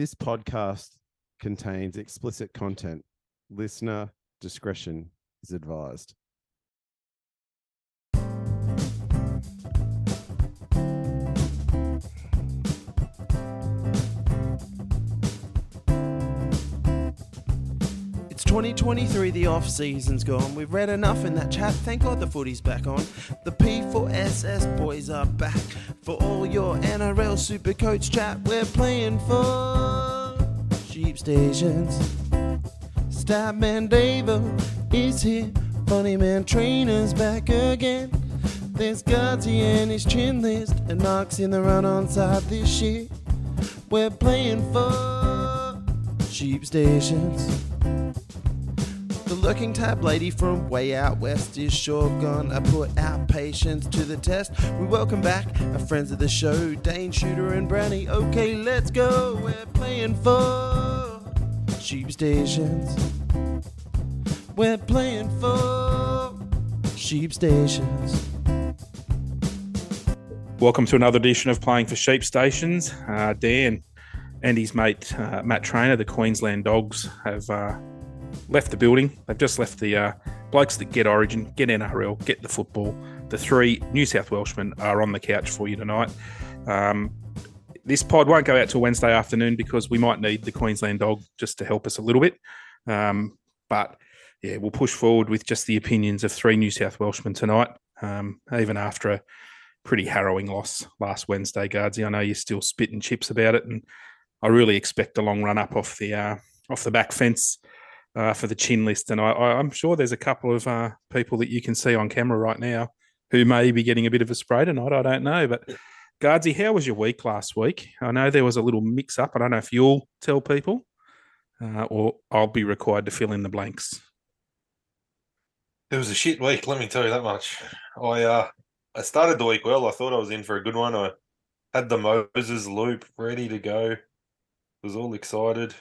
This podcast contains explicit content. Listener discretion is advised. 2023, the off season's gone. We've read enough in that chat. Thank God the footy's back on. The P4SS boys are back for all your NRL super coach chat. We're playing for sheep stations. Statman Davo is here. Funny man Trainor's back again. There's Gardsy and his chin list, and Mark's in the run on side this year. We're playing for sheep stations. Lurking tab lady from way out west is sure gonna put our patience to the test. We welcome back our friends of the show, Dane Shooter and Brownie. Okay, let's go. We're playing for sheep stations. We're playing for sheep stations. Welcome to another edition of Playing for Sheep Stations. Uh, Dan and his mate uh, Matt Trainor, the Queensland Dogs, have uh, left the building. They've just left the uh, blokes that get Origin, get NRL, get the football. The three New South Welshmen are on the couch for you tonight. Um, this pod won't go out till Wednesday afternoon because we might need the Queensland Dog just to help us a little bit. Um, but yeah, we'll push forward with just the opinions of three New South Welshmen tonight, um, even after a pretty harrowing loss last Wednesday, Gardsy. I know you're still spitting chips about it, and I really expect a long run up off the uh, off the back fence uh, for the chin list. And I, I'm sure there's a couple of uh, people that you can see on camera right now who may be getting a bit of a spray tonight. I don't know, but. Gardsy, how was your week last week? I know there was a little mix up. I don't know if you'll tell people uh, or I'll be required to fill in the blanks. It was a shit week, let me tell you that much. I uh I started the week well. I thought I was in for a good one. I had the Moses loop ready to go. Was all excited.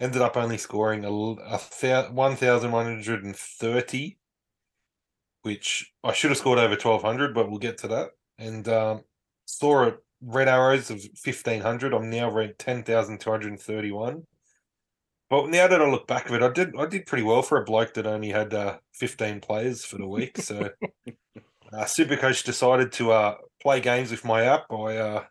Ended up only scoring a, a 1,130, which I should have scored over 1,200, but we'll get to that. And um, saw a red arrows of 1,500. I'm now ranked 10,231. But now that I look back of it, I did I did pretty well for a bloke that only had uh, 15 players for the week. So uh, Supercoach decided to uh, play games with my app. I uh,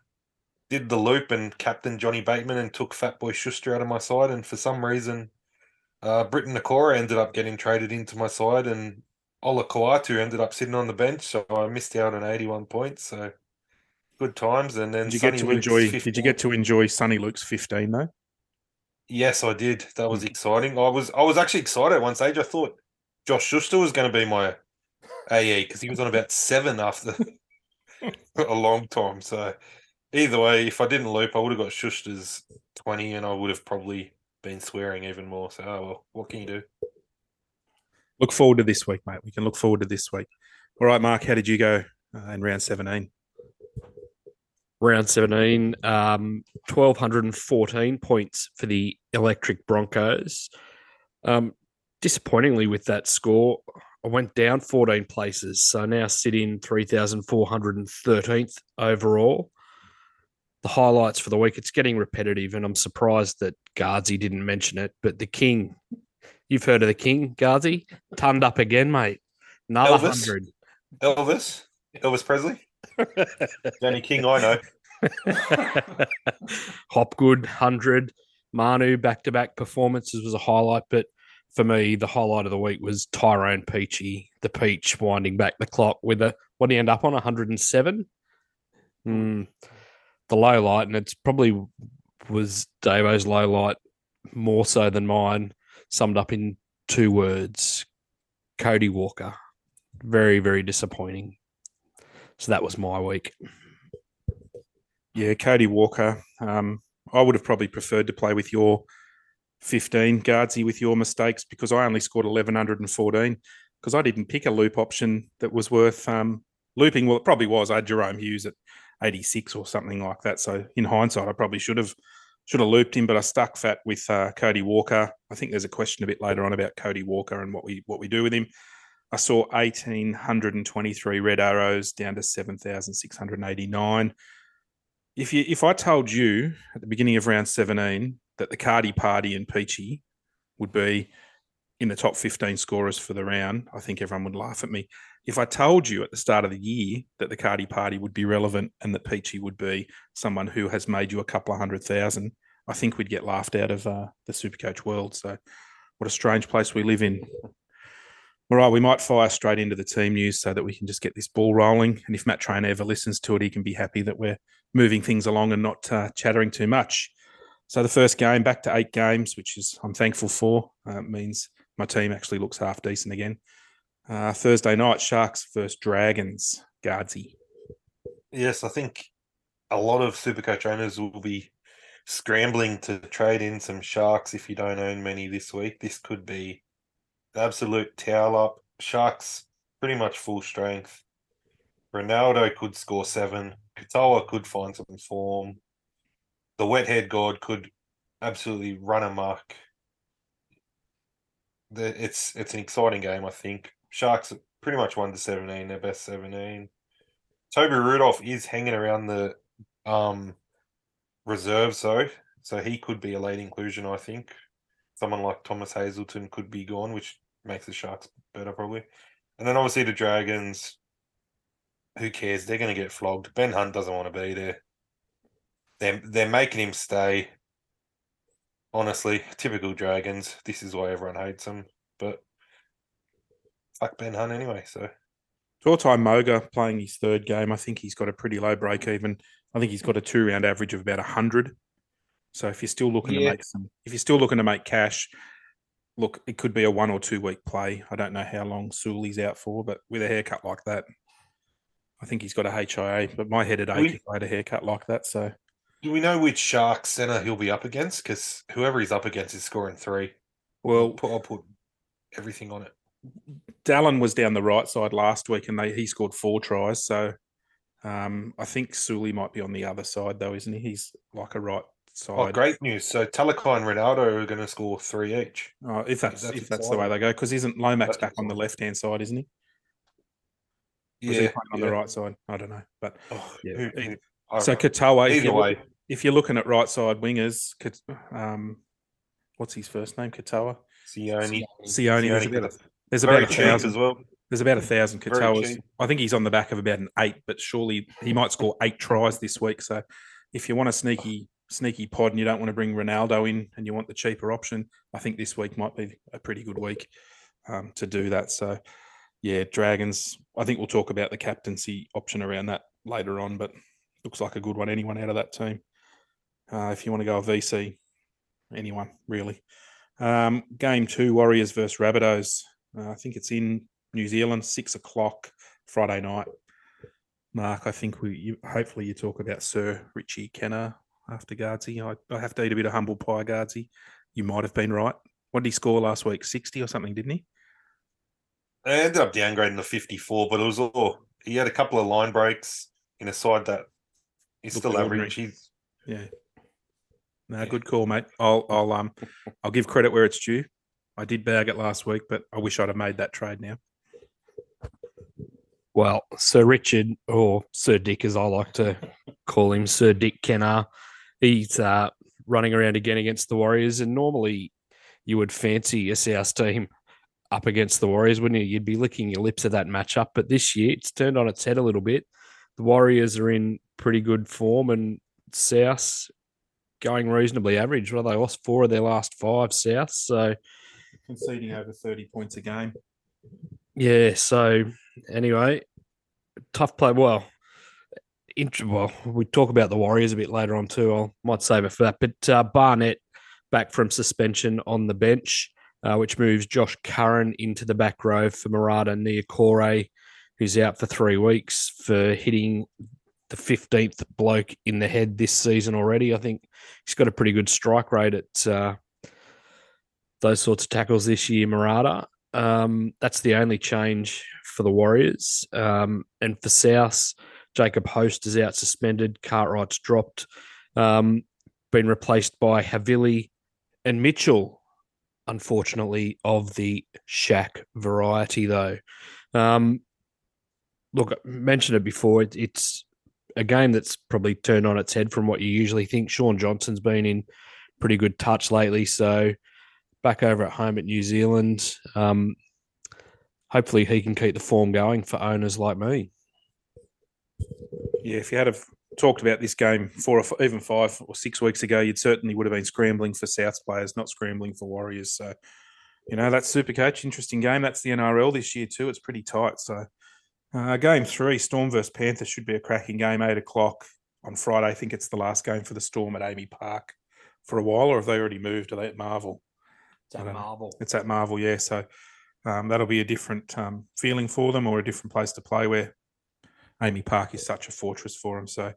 did the loop and captain Johnny Bateman and took Fat Boy Schuster out of my side. And for some reason, uh, Briton Nikora ended up getting traded into my side, and Olakau'atu ended up sitting on the bench. So I missed out on 81 points. So good times. And then Did you get to Luke's enjoy? 15. Did you get to enjoy Sunny Luke's 15 though? Yes, I did. That was Mm. exciting. I was I was actually excited at one stage. I thought Josh Schuster was going to be my AE because he was on about seven after a long time. So either way, if I didn't loop, I would have got Schuster's twenty, and I would have probably been swearing even more. So oh well, what can you do? Look forward to this week, mate. We can look forward to this week. All right, Mark, how did you go uh, in round 17? round 17, um, 1,214 points for the Electric Broncos. Um, disappointingly, with that score, I went down 14 places. So now sit in 3,413th overall. The highlights for the week, it's getting repetitive, and I'm surprised that Gardsy didn't mention it. But the King, you've heard of the King, Gardsy? Turned up again, mate. Another Elvis? 100. Elvis, Elvis Presley, Danny King. I know. Hopgood, 100. Manu, back to back performances was a highlight. But for me, the highlight of the week was Tyrone Peachey, the Peach winding back the clock with a, what did he end up on? 107? Hmm. The low light, and it's probably was Davo's low light more so than mine, summed up in two words Cody Walker. Very, very disappointing. So that was my week. Yeah, Cody Walker. Um, I would have probably preferred to play with your 15 Gardsy with your mistakes because I only scored 1114 because I didn't pick a loop option that was worth um, looping. Well, it probably was. I had Jahrome Hughes at 86 or something like that. So in hindsight, I probably should have should have looped him, but I stuck fat with uh, Cody Walker. I think there's a question a bit later on about Cody Walker and what we what we do with him. I saw 1,823 red arrows down to 7,689. If you if I told you at the beginning of round 17 that the Cardi Party and Peachy would be in the top 15 scorers for the round, I think everyone would laugh at me. If I told you at the start of the year that the Cardi Party would be relevant and that Peachy would be someone who has made you a couple of hundred thousand, I think we'd get laughed out of uh, the Supercoach world. So, what a strange place we live in. All right, we might fire straight into the team news so that we can just get this ball rolling. And if Matt Trainor ever listens to it, he can be happy that we're moving things along and not uh, chattering too much. So the first game back to eight games, which is I'm thankful for. Uh, means my team actually looks half decent again. Uh, Thursday night, Sharks versus Dragons. Gardsy. Yes, I think a lot of Supercoach owners will be scrambling to trade in some Sharks if you don't own many this week. This could be absolute towel up. Sharks pretty much full strength. Ronaldo could score seven. Katoa could find some form. The wet head god could absolutely run amok. The, it's it's an exciting game, I think. Sharks pretty much one to seventeen, their best seventeen. Toby Rudolf is hanging around the um reserves though, so he could be a late inclusion, I think. Someone like Thomas Hazelton could be gone, which makes the Sharks better probably. And then obviously the Dragons, who cares? They're going to get flogged. Ben Hunt doesn't want to be there. They're they're making him stay. Honestly, typical Dragons. This is why everyone hates them. But fuck Ben Hunt anyway. So Tautau Moga playing his third game. I think he's got a pretty low break even. I think he's got a two round average of about hundred. So if you're still looking to make some, if you're still looking to make cash, look, it could be a one or two week play. I don't know how long Sully's out for, but with a haircut like that, I think he's got a HIA. But my head would ache if I had a haircut like that. So do we know which Shark center he'll be up against? Because whoever he's up against is scoring three. I'll well, put, I'll put everything on it. Dallin was down the right side last week, and they he scored four tries. So um, I think Sully might be on the other side, though, isn't he? He's like a right side. Oh, great news! So Talakai and Ronaldo are going to score three each. Oh, if that's, That's if that's the way they go, because isn't Lomax That's back on the left hand side, isn't he? He Yeah, playing on yeah. the right side. I don't know, but Oh, Yeah, who- so. Katoa, if you're, way, look- if you're looking at right side wingers, um, what's his first name? Katoa. Sione. Sione. There's about, a, there's about a thousand. as well. There's about a thousand Katoas. I think he's on the back of about an eight, but surely he might score eight tries this week. So if you want a sneaky sneaky pod and you don't want to bring Ronaldo in and you want the cheaper option, I think this week might be a pretty good week um, to do that. So yeah, Dragons. I think we'll talk about the captaincy option around that later on, but looks like a good one. Anyone out of that team, uh, if you want to go a VC, anyone really. Um, game two, Warriors versus Rabbitohs. Uh, I think it's in New Zealand, six o'clock Friday night. Mark, I think we you, hopefully you talk about Sir Richie Kennar after Gardsy. I, I have to eat a bit of humble pie, Gardsy. You might have been right. What did he score last week? 60 or something, didn't he? I ended up downgrading to 54, but it was all he had a couple of line breaks in a side that he's still ordinary. average. He's Yeah. No, good call, mate. I'll I'll um I'll give credit where it's due. I did bag it last week, but I wish I'd have made that trade now. Well, Sir Richard, or Sir Dick, as I like to call him, Sir Dick Kennar, he's uh, running around again against the Warriors. And normally you would fancy a South team up against the Warriors, wouldn't you? You'd be licking your lips at that matchup. But this year it's turned on its head a little bit. The Warriors are in pretty good form, and South going reasonably average. Well, they lost four of their last five, South. So, Conceding over 30 points a game. Yeah. So anyway, tough play. Well, int- well, we talk about the Warriors a bit later on too. I might save it for that. But uh, Barnett back from suspension on the bench, uh, which moves Josh Curran into the back row for Marata Niukore, who's out for three weeks for hitting the 15th bloke in the head this season already. I think he's got a pretty good strike rate at uh, those sorts of tackles this year, Marata. Um, that's the only change for the Warriors. Um, and for South, Jacob Host is out suspended. Cartwright's dropped. Um, been replaced by Havili and Mitchell, unfortunately, of the Shaq variety, though. Um, look, I mentioned it before. It, it's a game that's probably turned on its head from what you usually think. Shaun Johnson's been in pretty good touch lately, so back over at home at New Zealand. Um, hopefully, he can keep the form going for owners like me. Yeah, if you had have talked about this game four or f- even five or six weeks ago, you'd certainly would have been scrambling for Souths players, not scrambling for Warriors. So, you know, that's Super Coach. Interesting game. That's the NRL this year too. It's pretty tight. So, uh, game three, Storm versus Panthers should be a cracking game. Eight o'clock on Friday. I think it's the last game for the Storm at AAMI Park for a while, or have they already moved? Are they at Marvel? It's I. Marvel. It's at Marvel, yeah. So um, that'll be a different um, feeling for them or a different place to play where AAMI Park is such a fortress for them. So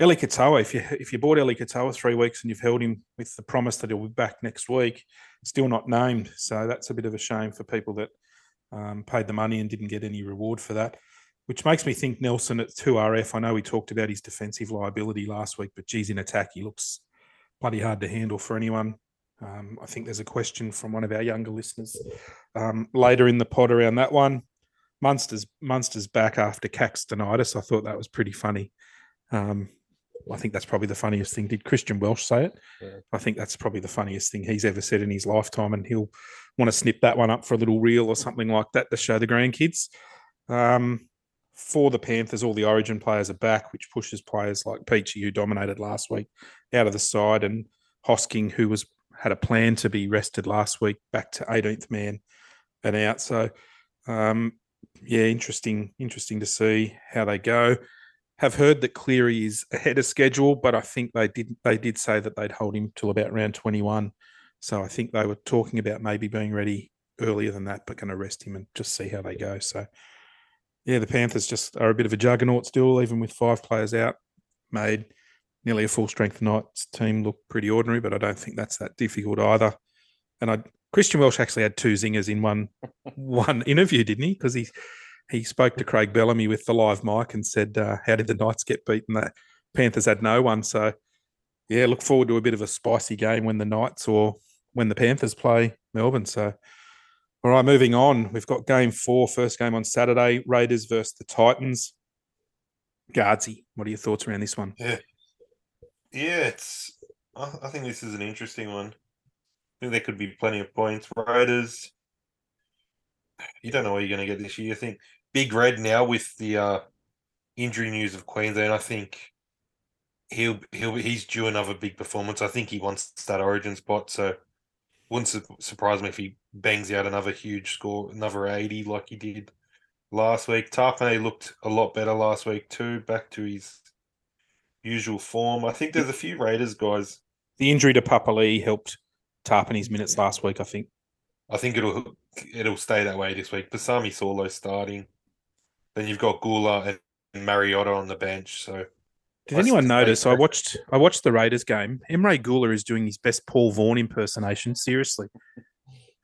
Eli Katoa, if you if you bought Eli Katoa three weeks and you've held him with the promise that he'll be back next week, still not named. So that's a bit of a shame for people that um, paid the money and didn't get any reward for that. Which makes me think Nelson at 2RF. I know we talked about his defensive liability last week, but geez, in attack, he looks bloody hard to handle for anyone. Um, I think there's a question from one of our younger listeners um, later in the pod around that one. Munster's Munster's back after Caxtonitis. I thought that was pretty funny. Um, I think that's probably the funniest thing. Did Christian Welch say it? Yeah. I think that's probably the funniest thing he's ever said in his lifetime, and he'll want to snip that one up for a little reel or something like that to show the grandkids. Um, for the Panthers, all the Origin players are back, which pushes players like Peachy, who dominated last week, out of the side, and Hosking, who was had a plan to be rested last week, back to 18th man and out. So, um, yeah, interesting, interesting to see how they go. Have heard that Cleary is ahead of schedule, but I think they did they did say that they'd hold him till about round 21. So I think they were talking about maybe being ready earlier than that, but going to rest him and just see how they go. So, yeah, the Panthers just are a bit of a juggernaut still, even with five players out. Made nearly a full strength Knights team look pretty ordinary, but I don't think that's that difficult either. And I Christian Welch actually had two zingers in one one interview, didn't he? Because he he spoke to Craig Bellamy with the live mic and said, uh, "How did the Knights get beaten? The Panthers had no one." So, yeah, look forward to a bit of a spicy game when the Knights or when the Panthers play Melbourne. So, all right, moving on. We've got game four, first game on Saturday. Raiders versus the Titans. Gardsy, what are your thoughts around this one? Yeah, yeah. It's. I, I think this is an interesting one. I think there could be plenty of points. Raiders. You don't know what you're going to get this year. I think Big Red now with the uh, injury news of Queensland. I think he'll he'll he's due another big performance. I think he wants that Origin spot. So wouldn't su- surprise me if he bangs out another huge score, another eighty like he did last week. Tapine looked a lot better last week too, back to his usual form. I think there's a few Raiders guys. The injury to Papali helped tarpen his minutes last week, I think. I think it'll it'll stay that way this week. Pasami Saulo starting. Then you've got Guler and Mariota on the bench. So Did I anyone notice? I watched I watched the Raiders game. Emre Guler is doing his best Paul Vaughan impersonation. Seriously,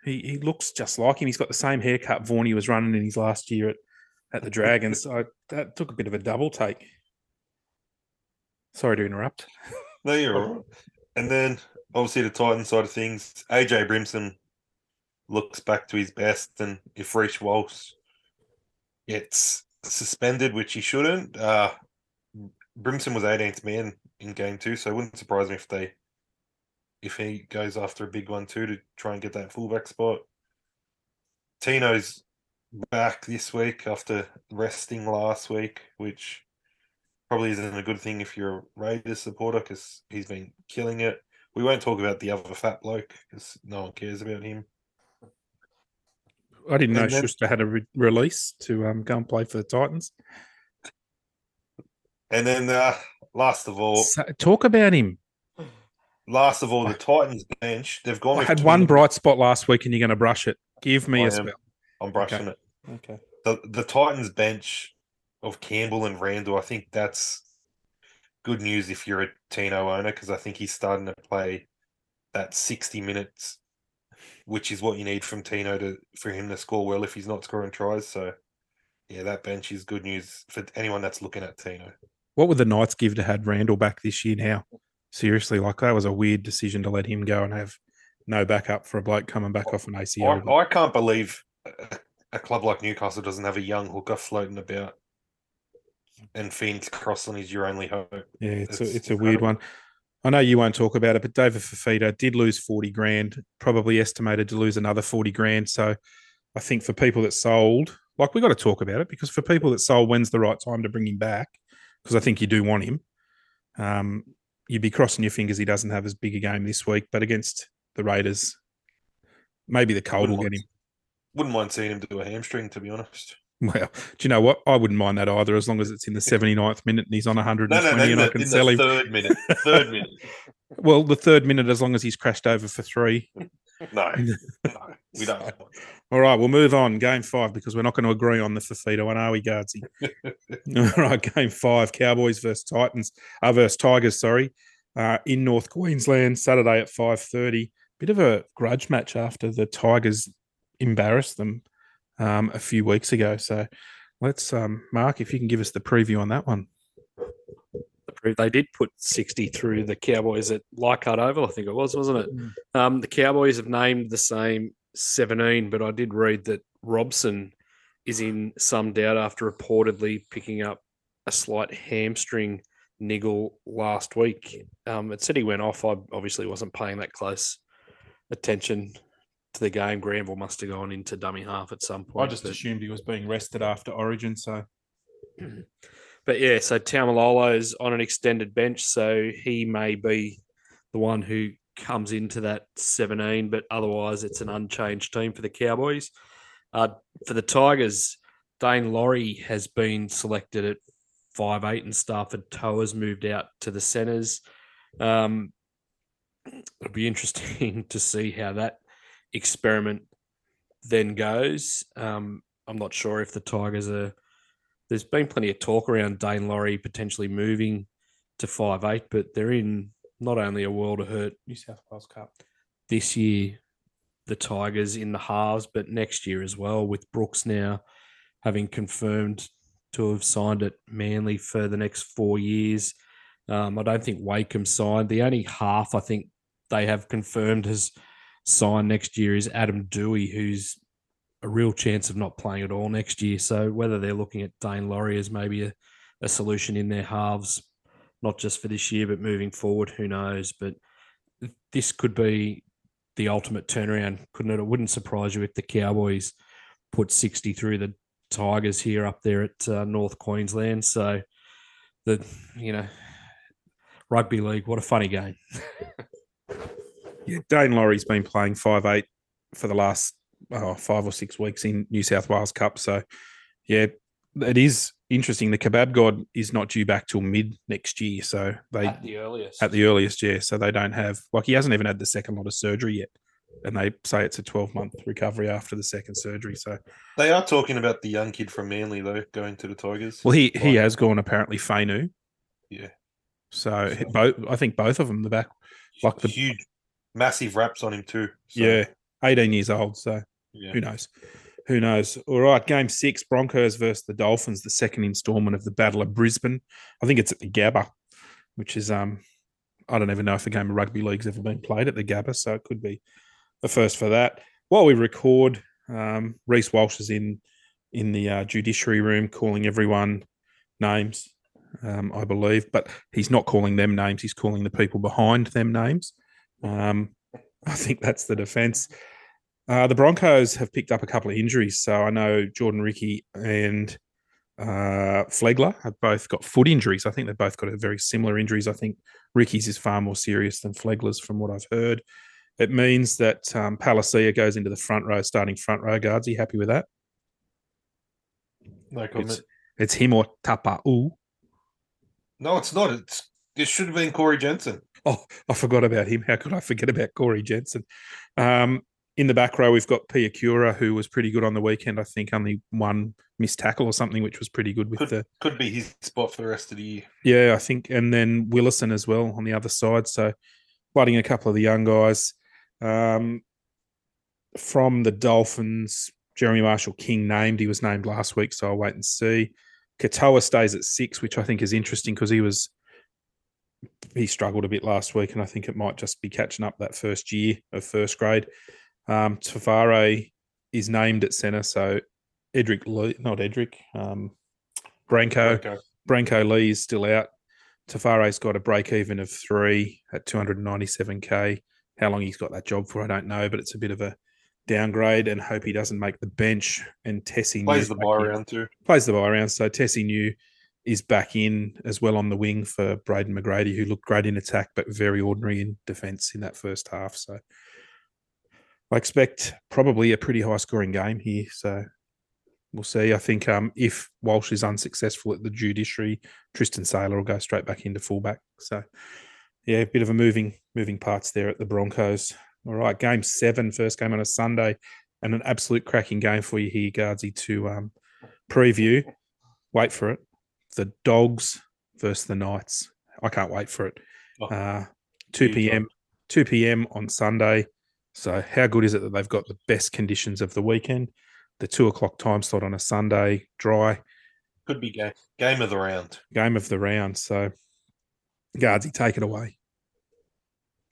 he he looks just like him. He's got the same haircut Vaughan was running in his last year at, at the Dragons. I, that took a bit of a double take. Sorry to interrupt. no, you're all right. And then obviously the Titan side of things, AJ Brimson looks back to his best, and if Reece Walsh gets suspended, which he shouldn't, uh, Brimson was 18th man in game two, so it wouldn't surprise me if they if he goes after a big one too to try and get that fullback spot. Tino's back this week after resting last week, which probably isn't a good thing if you're a Raiders supporter because he's been killing it. We won't talk about the other fat bloke because no one cares about him. I didn't know And then- Schuster had a re- release to um, go and play for the Titans. And then uh, last of all, So- talk about him. last of all, the Titans bench, they've gone I had one 20 bright spot last week, and you're going to brush it. Give me I a am. spell. I'm brushing it. Okay. the the Titans bench of Campbell and Randall, I think that's good news if you're a Tino owner because I think he's starting to play that 60 minutes, which is what you need from Tino to for him to score well if he's not scoring tries. So yeah, that bench is good news for anyone that's looking at Tino. What would the Knights give to had Randall back this year now? Seriously, like that was a weird decision to let him go and have no backup for a bloke coming back off an ACL. I, I can't believe a, a club like Newcastle doesn't have a young hooker floating about. and Phoenix Crossland is your only hope. Yeah, it's It's a, it's a weird one. I know you won't talk about it, but David Fifita did lose 40 grand, probably estimated to lose another 40 grand. So I think for people that sold, like we got to talk about it because for people that sold, when's the right time to bring him back? Because I think you do want him. Um, you'd be crossing your fingers he doesn't have as big a game this week, but against the Raiders, maybe the cold will Wouldn't get mind- him. Wouldn't mind seeing him do a hamstring, to be honest. Well, do you know what? I wouldn't mind that either, as long as it's in the 79th minute and he's on 120 No, no, and I can in sell the him. third minute. Third minute. Well, the third minute, as long as he's crashed over for three. No, no, we don't. one. All right, we'll move on. Game five because we're not going to agree on the Fifita one, are we, Gardsy? All right, game five: Cowboys versus Titans, uh, versus Tigers. Sorry, uh, in North Queensland, Saturday at five thirty. Bit of a grudge match after the Tigers embarrassed them um, a few weeks ago. So let's, um, Mark, if you can give us the preview on that one. They did put 60 through the Cowboys at Leichhardt Oval, I think it was, wasn't it? Um, the Cowboys have named the same 17, but I did read that Robson is in some doubt after reportedly picking up a slight hamstring niggle last week. Um, it said he went off. I obviously wasn't paying that close attention to the game. Granville must have gone into dummy half at some point. I just but- assumed he was being rested after Origin, so But yeah, so Taumalolo's on an extended bench, so he may be the one who comes into that 17, but otherwise it's an unchanged team for the Cowboys. Uh, for the Tigers, Daine Laurie has been selected at five eight, and Starford To'a's moved out to the centres. Um, it'll be interesting to see how that experiment then goes. Um, I'm not sure if the Tigers are there's been plenty of talk around Daine Laurie potentially moving to five eight, but they're in not only a world of hurt New South Wales Cup. this year, the Tigers in the halves, but next year as well, with Brooks now having confirmed to have signed at Manly for the next four years. Um, I don't think Wakeham signed. The only half I think they have confirmed has signed next year is Adam Doueihi, who's a real chance of not playing at all next year. So whether they're looking at Daine Laurie as maybe a, a solution in their halves, not just for this year, but moving forward, who knows? But this could be the ultimate turnaround, couldn't it? It wouldn't surprise you if the Cowboys put 60 through the Tigers here up there at uh, North Queensland. So the, you know, rugby league, what a funny game. Yeah, Daine Laurie's been playing five eight for the last oh, five or six weeks in New South Wales Cup. So, yeah, it is interesting. The kebab god is not due back till mid next year. So they at the earliest. at the earliest, yeah. So they don't have like he hasn't even had the second lot of surgery yet, and they say it's a twelve month recovery after the second surgery. So, They are talking about the young kid from Manly though going to the Tigers. well, he he has gone apparently Fainu. Yeah. So both, I think both of them, the back, like the huge, massive raps on him too. So, yeah, eighteen years old. So yeah. Who knows? Who knows? All right, game six, Broncos versus the Dolphins, the second installment of the Battle of Brisbane. I think it's at the Gabba, which is um, I don't even know if a game of rugby league's ever been played at the Gabba, so it could be the first for that. While we record, um, Reece Walsh is in in the uh, judiciary room calling everyone names, um, I believe, but he's not calling them names. He's calling the people behind them names. Um, I think that's the defence. Uh, the Broncos have picked up a couple of injuries. So I know Jordan Riki and uh, Flegler have both got foot injuries. I think they've both got a very similar injuries. I think Riki's is far more serious than Flegler's, from what I've heard. It means that um, Palasia goes into the front row, starting front row guards. Are you happy with that? No comment. It's, it's him or Tapa. Ooh. No, it's not. It's it should have been Corey Jensen. Oh, I forgot about him. How could I forget about Corey Jensen? Um, in the back row, we've got Piakura, who was pretty good on the weekend. I think only one missed tackle or something, which was pretty good with Could the could be his spot for the rest of the year. Yeah, I think, and then Willison as well on the other side. So, flooding a couple of the young guys um, from the Dolphins. Jeremy Marshall King named. He was named last week, so I'll wait and see. Katoa stays at six, which I think is interesting because he was he struggled a bit last week, and I think it might just be catching up that first year of first grade. Um, Tavare is named at centre, so Edrick, Lee, not Edrick, um, Brenko Okay. Brenko Lee is still out. Tafare's got a break even of three at 297k. How long he's got that job for, I don't know, but it's a bit of a downgrade and hope he doesn't make the bench. And Tesi Plays the buy round too. plays the bye round. So Tesi Niu is back in as well on the wing for Braden McGrady, who looked great in attack but very ordinary in defence in that first half. So I expect probably a pretty high scoring game here. So we'll see. I think um, if Walsh is unsuccessful at the judiciary, Tristan Sailor will go straight back into fullback. So yeah, a bit of a moving moving parts there at the Broncos. All right, game seven, first game on a Sunday, and an absolute cracking game for you here, Gardsy, to um, preview. Wait for it. The Dogs versus the Knights. I can't wait for it. Oh, Uh, 2 huge p.m. 2 p.m. on Sunday. So how good is it that they've got the best conditions of the weekend? The two o'clock time slot on a Sunday, dry Could be game game of the round. game of the round. So Gardsy, take it away.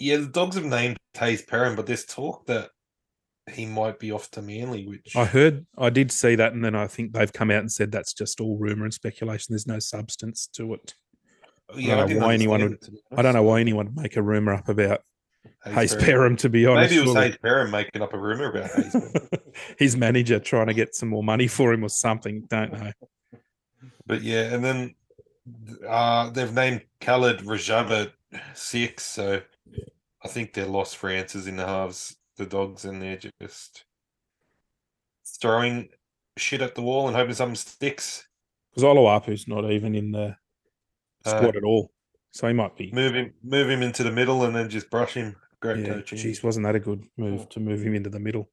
Yeah, the dogs have named Taze Perrin, but there's talk that he might be off to Manly, which I heard, I did see that, and then I think they've come out and said that's just all rumor and speculation. There's no substance to it. yeah, I don't know why anyone would- it, to be I don't know why anyone would make a rumor up about Hayze Perham, to be honest. Maybe it was. Hayes Perrin making up a rumor about Hayes. His manager trying to get some more money for him or something. Don't know. But yeah, and then uh they've named Khaled Rajab at six, so I think they're lost for answers in the halves, the dogs, and they're just throwing shit at the wall and hoping something sticks. Because Oluwapu's not even in the Uh, squad at all. So he might be. Move him move him into the middle and then just brush him. Great Yeah, coaching. geez, wasn't that a good move to move him into the middle?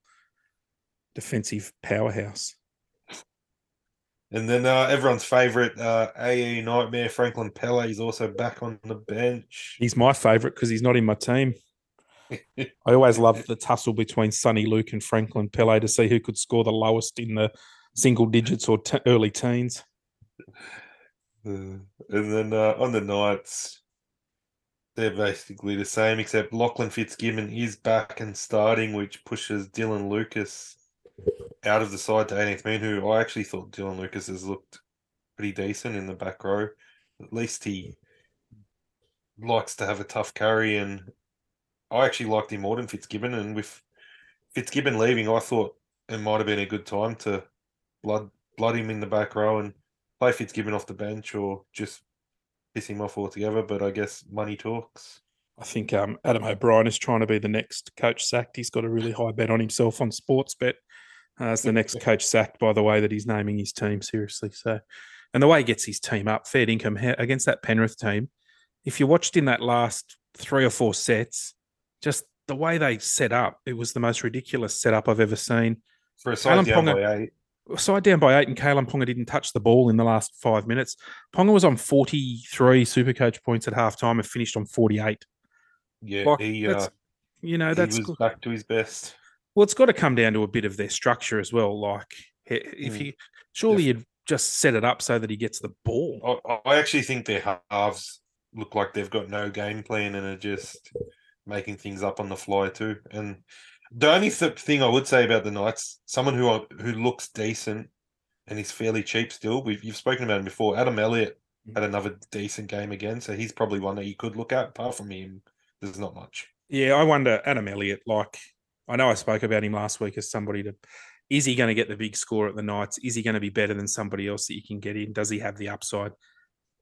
Defensive powerhouse. And then uh, everyone's favourite uh, AE Nightmare, Franklin Pele, is also back on the bench. He's my favourite because he's not in my team. I always loved the tussle between Sonny Luke and Franklin Pele to see who could score the lowest in the single digits or t- early teens. Uh, and then uh, on the Knights, they're basically the same, except Lachlan Fitzgibbon is back and starting, which pushes Dylan Lucas out of the side to 18th man, who I actually thought Dylan Lucas has looked pretty decent in the back row. At least he likes to have a tough carry, and I actually liked him more than Fitzgibbon. And with Fitzgibbon leaving, I thought it might have been a good time to blood blood him in the back row and play Fitzgibbon off the bench or just piss him off altogether. But I guess money talks. I think um, Adam O'Brien is trying to be the next coach sacked. He's got a really high bet on himself on sports bet uh, as the next coach sacked by the way that he's naming his team seriously. So, and the way he gets his team up, fair income against that Penrith team. If you watched in that last three or four sets, just the way they set up, it was the most ridiculous setup I've ever seen. For a side down Ponga- by eight, Side down by eight, and Kalyn Ponga didn't touch the ball in the last five minutes. Ponga was on 43 super coach points at halftime and finished on 48. yeah, Like, he, uh, You know, he that's was good. back to his best. Well, it's got to come down to a bit of their structure as well. Like, if Mm. you surely Def- you'd just set it up so that he gets the ball. I, I actually think their halves look like they've got no game plan and are just making things up on the fly too. And the only th- thing I would say about the Knights, someone who who looks decent and is fairly cheap still. We've you've spoken about him before. Adam Elliott mm-hmm. had another decent game again, so he's probably one that you could look at. Apart from him, there's not much. Yeah, I wonder, Adam Elliott, like, I know I spoke about him last week as somebody to, is he going to get the big score at the Knights? Is he going to be better than somebody else that you can get in? Does he have the upside?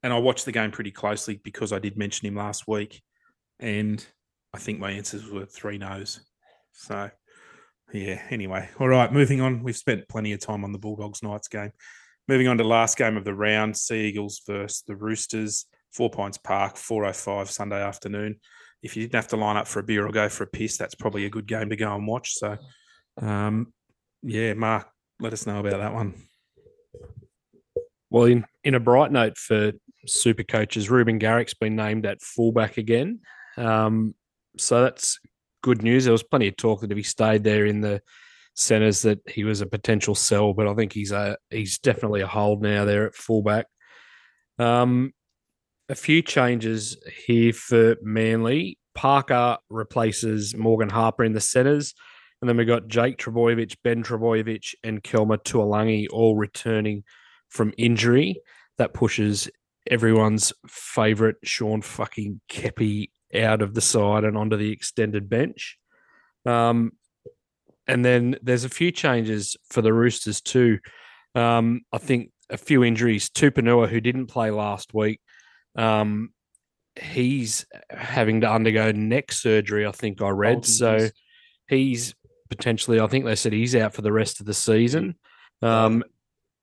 And I watched the game pretty closely because I did mention him last week. And I think my answers were three no's. So, yeah, anyway. All right, moving on. We've spent plenty of time on the Bulldogs Knights game. Moving on to last game of the round, Sea Eagles versus the Roosters, 4 Pines Park, 4.05 Sunday afternoon. If you didn't have to line up for a beer or go for a piss, that's probably a good game to go and watch. So, um, yeah, Mark, let us know about that one. Well, in, in a bright note for super coaches, Reuben Garrick's been named at fullback again. Um, so that's good news. There was plenty of talk that if he stayed there in the centres that he was a potential sell, but I think he's a he's definitely a hold now there at fullback. Um, a few changes here for Manly. Parker replaces Morgan Harper in the centres. And then we got Jake Trbojevic, Ben Trbojevic, and Kelma Tuolangi all returning from injury. That pushes everyone's favourite Sean fucking Keppie out of the side and onto the extended bench. Um, and then there's a few changes for the Roosters too. Um, I think a few injuries. Tupouniua, who didn't play last week, um, he's having to undergo neck surgery. I think I read. Bolton So he's potentially. I think they said he's out for the rest of the season. Um,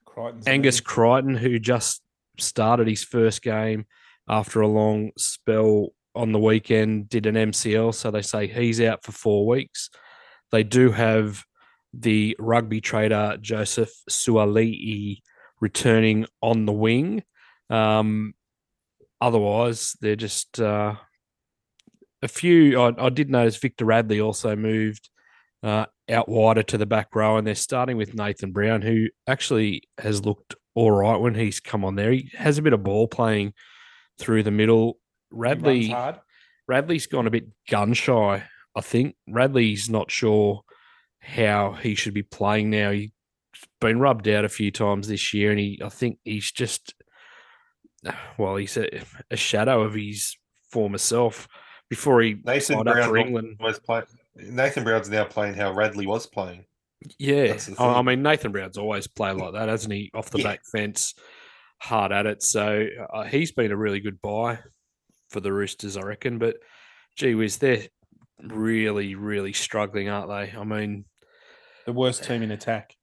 Crichton's Angus Crichton, who just started his first game after a long spell on the weekend, did an MCL. So they say he's out for four weeks. They do have the rugby trader Joseph Suali'i returning on the wing. Um, otherwise, they're just uh, a few. I, I did notice Victor Radley also moved uh, out wider to the back row, and they're starting with Nathan Brown, who actually has looked all right when he's come on there. He has a bit of ball playing through the middle. Radley, hard. Radley's gone a bit gun shy. I think Radley's not sure how he should be playing now. He's been rubbed out a few times this year, and he, I think he's just, well, he's a, a shadow of his former self. Before he Nathan signed up Brown for England, was playing. Nathan Brown's now playing how Radley was playing. Yeah, I, I mean Nathan Brown's always played like that, hasn't he? Off the Yeah. back fence, hard at it. So uh, he's been a really good buy for the Roosters, I reckon. But gee whiz, they're really, really struggling, aren't they? I mean, The worst uh, team in attack.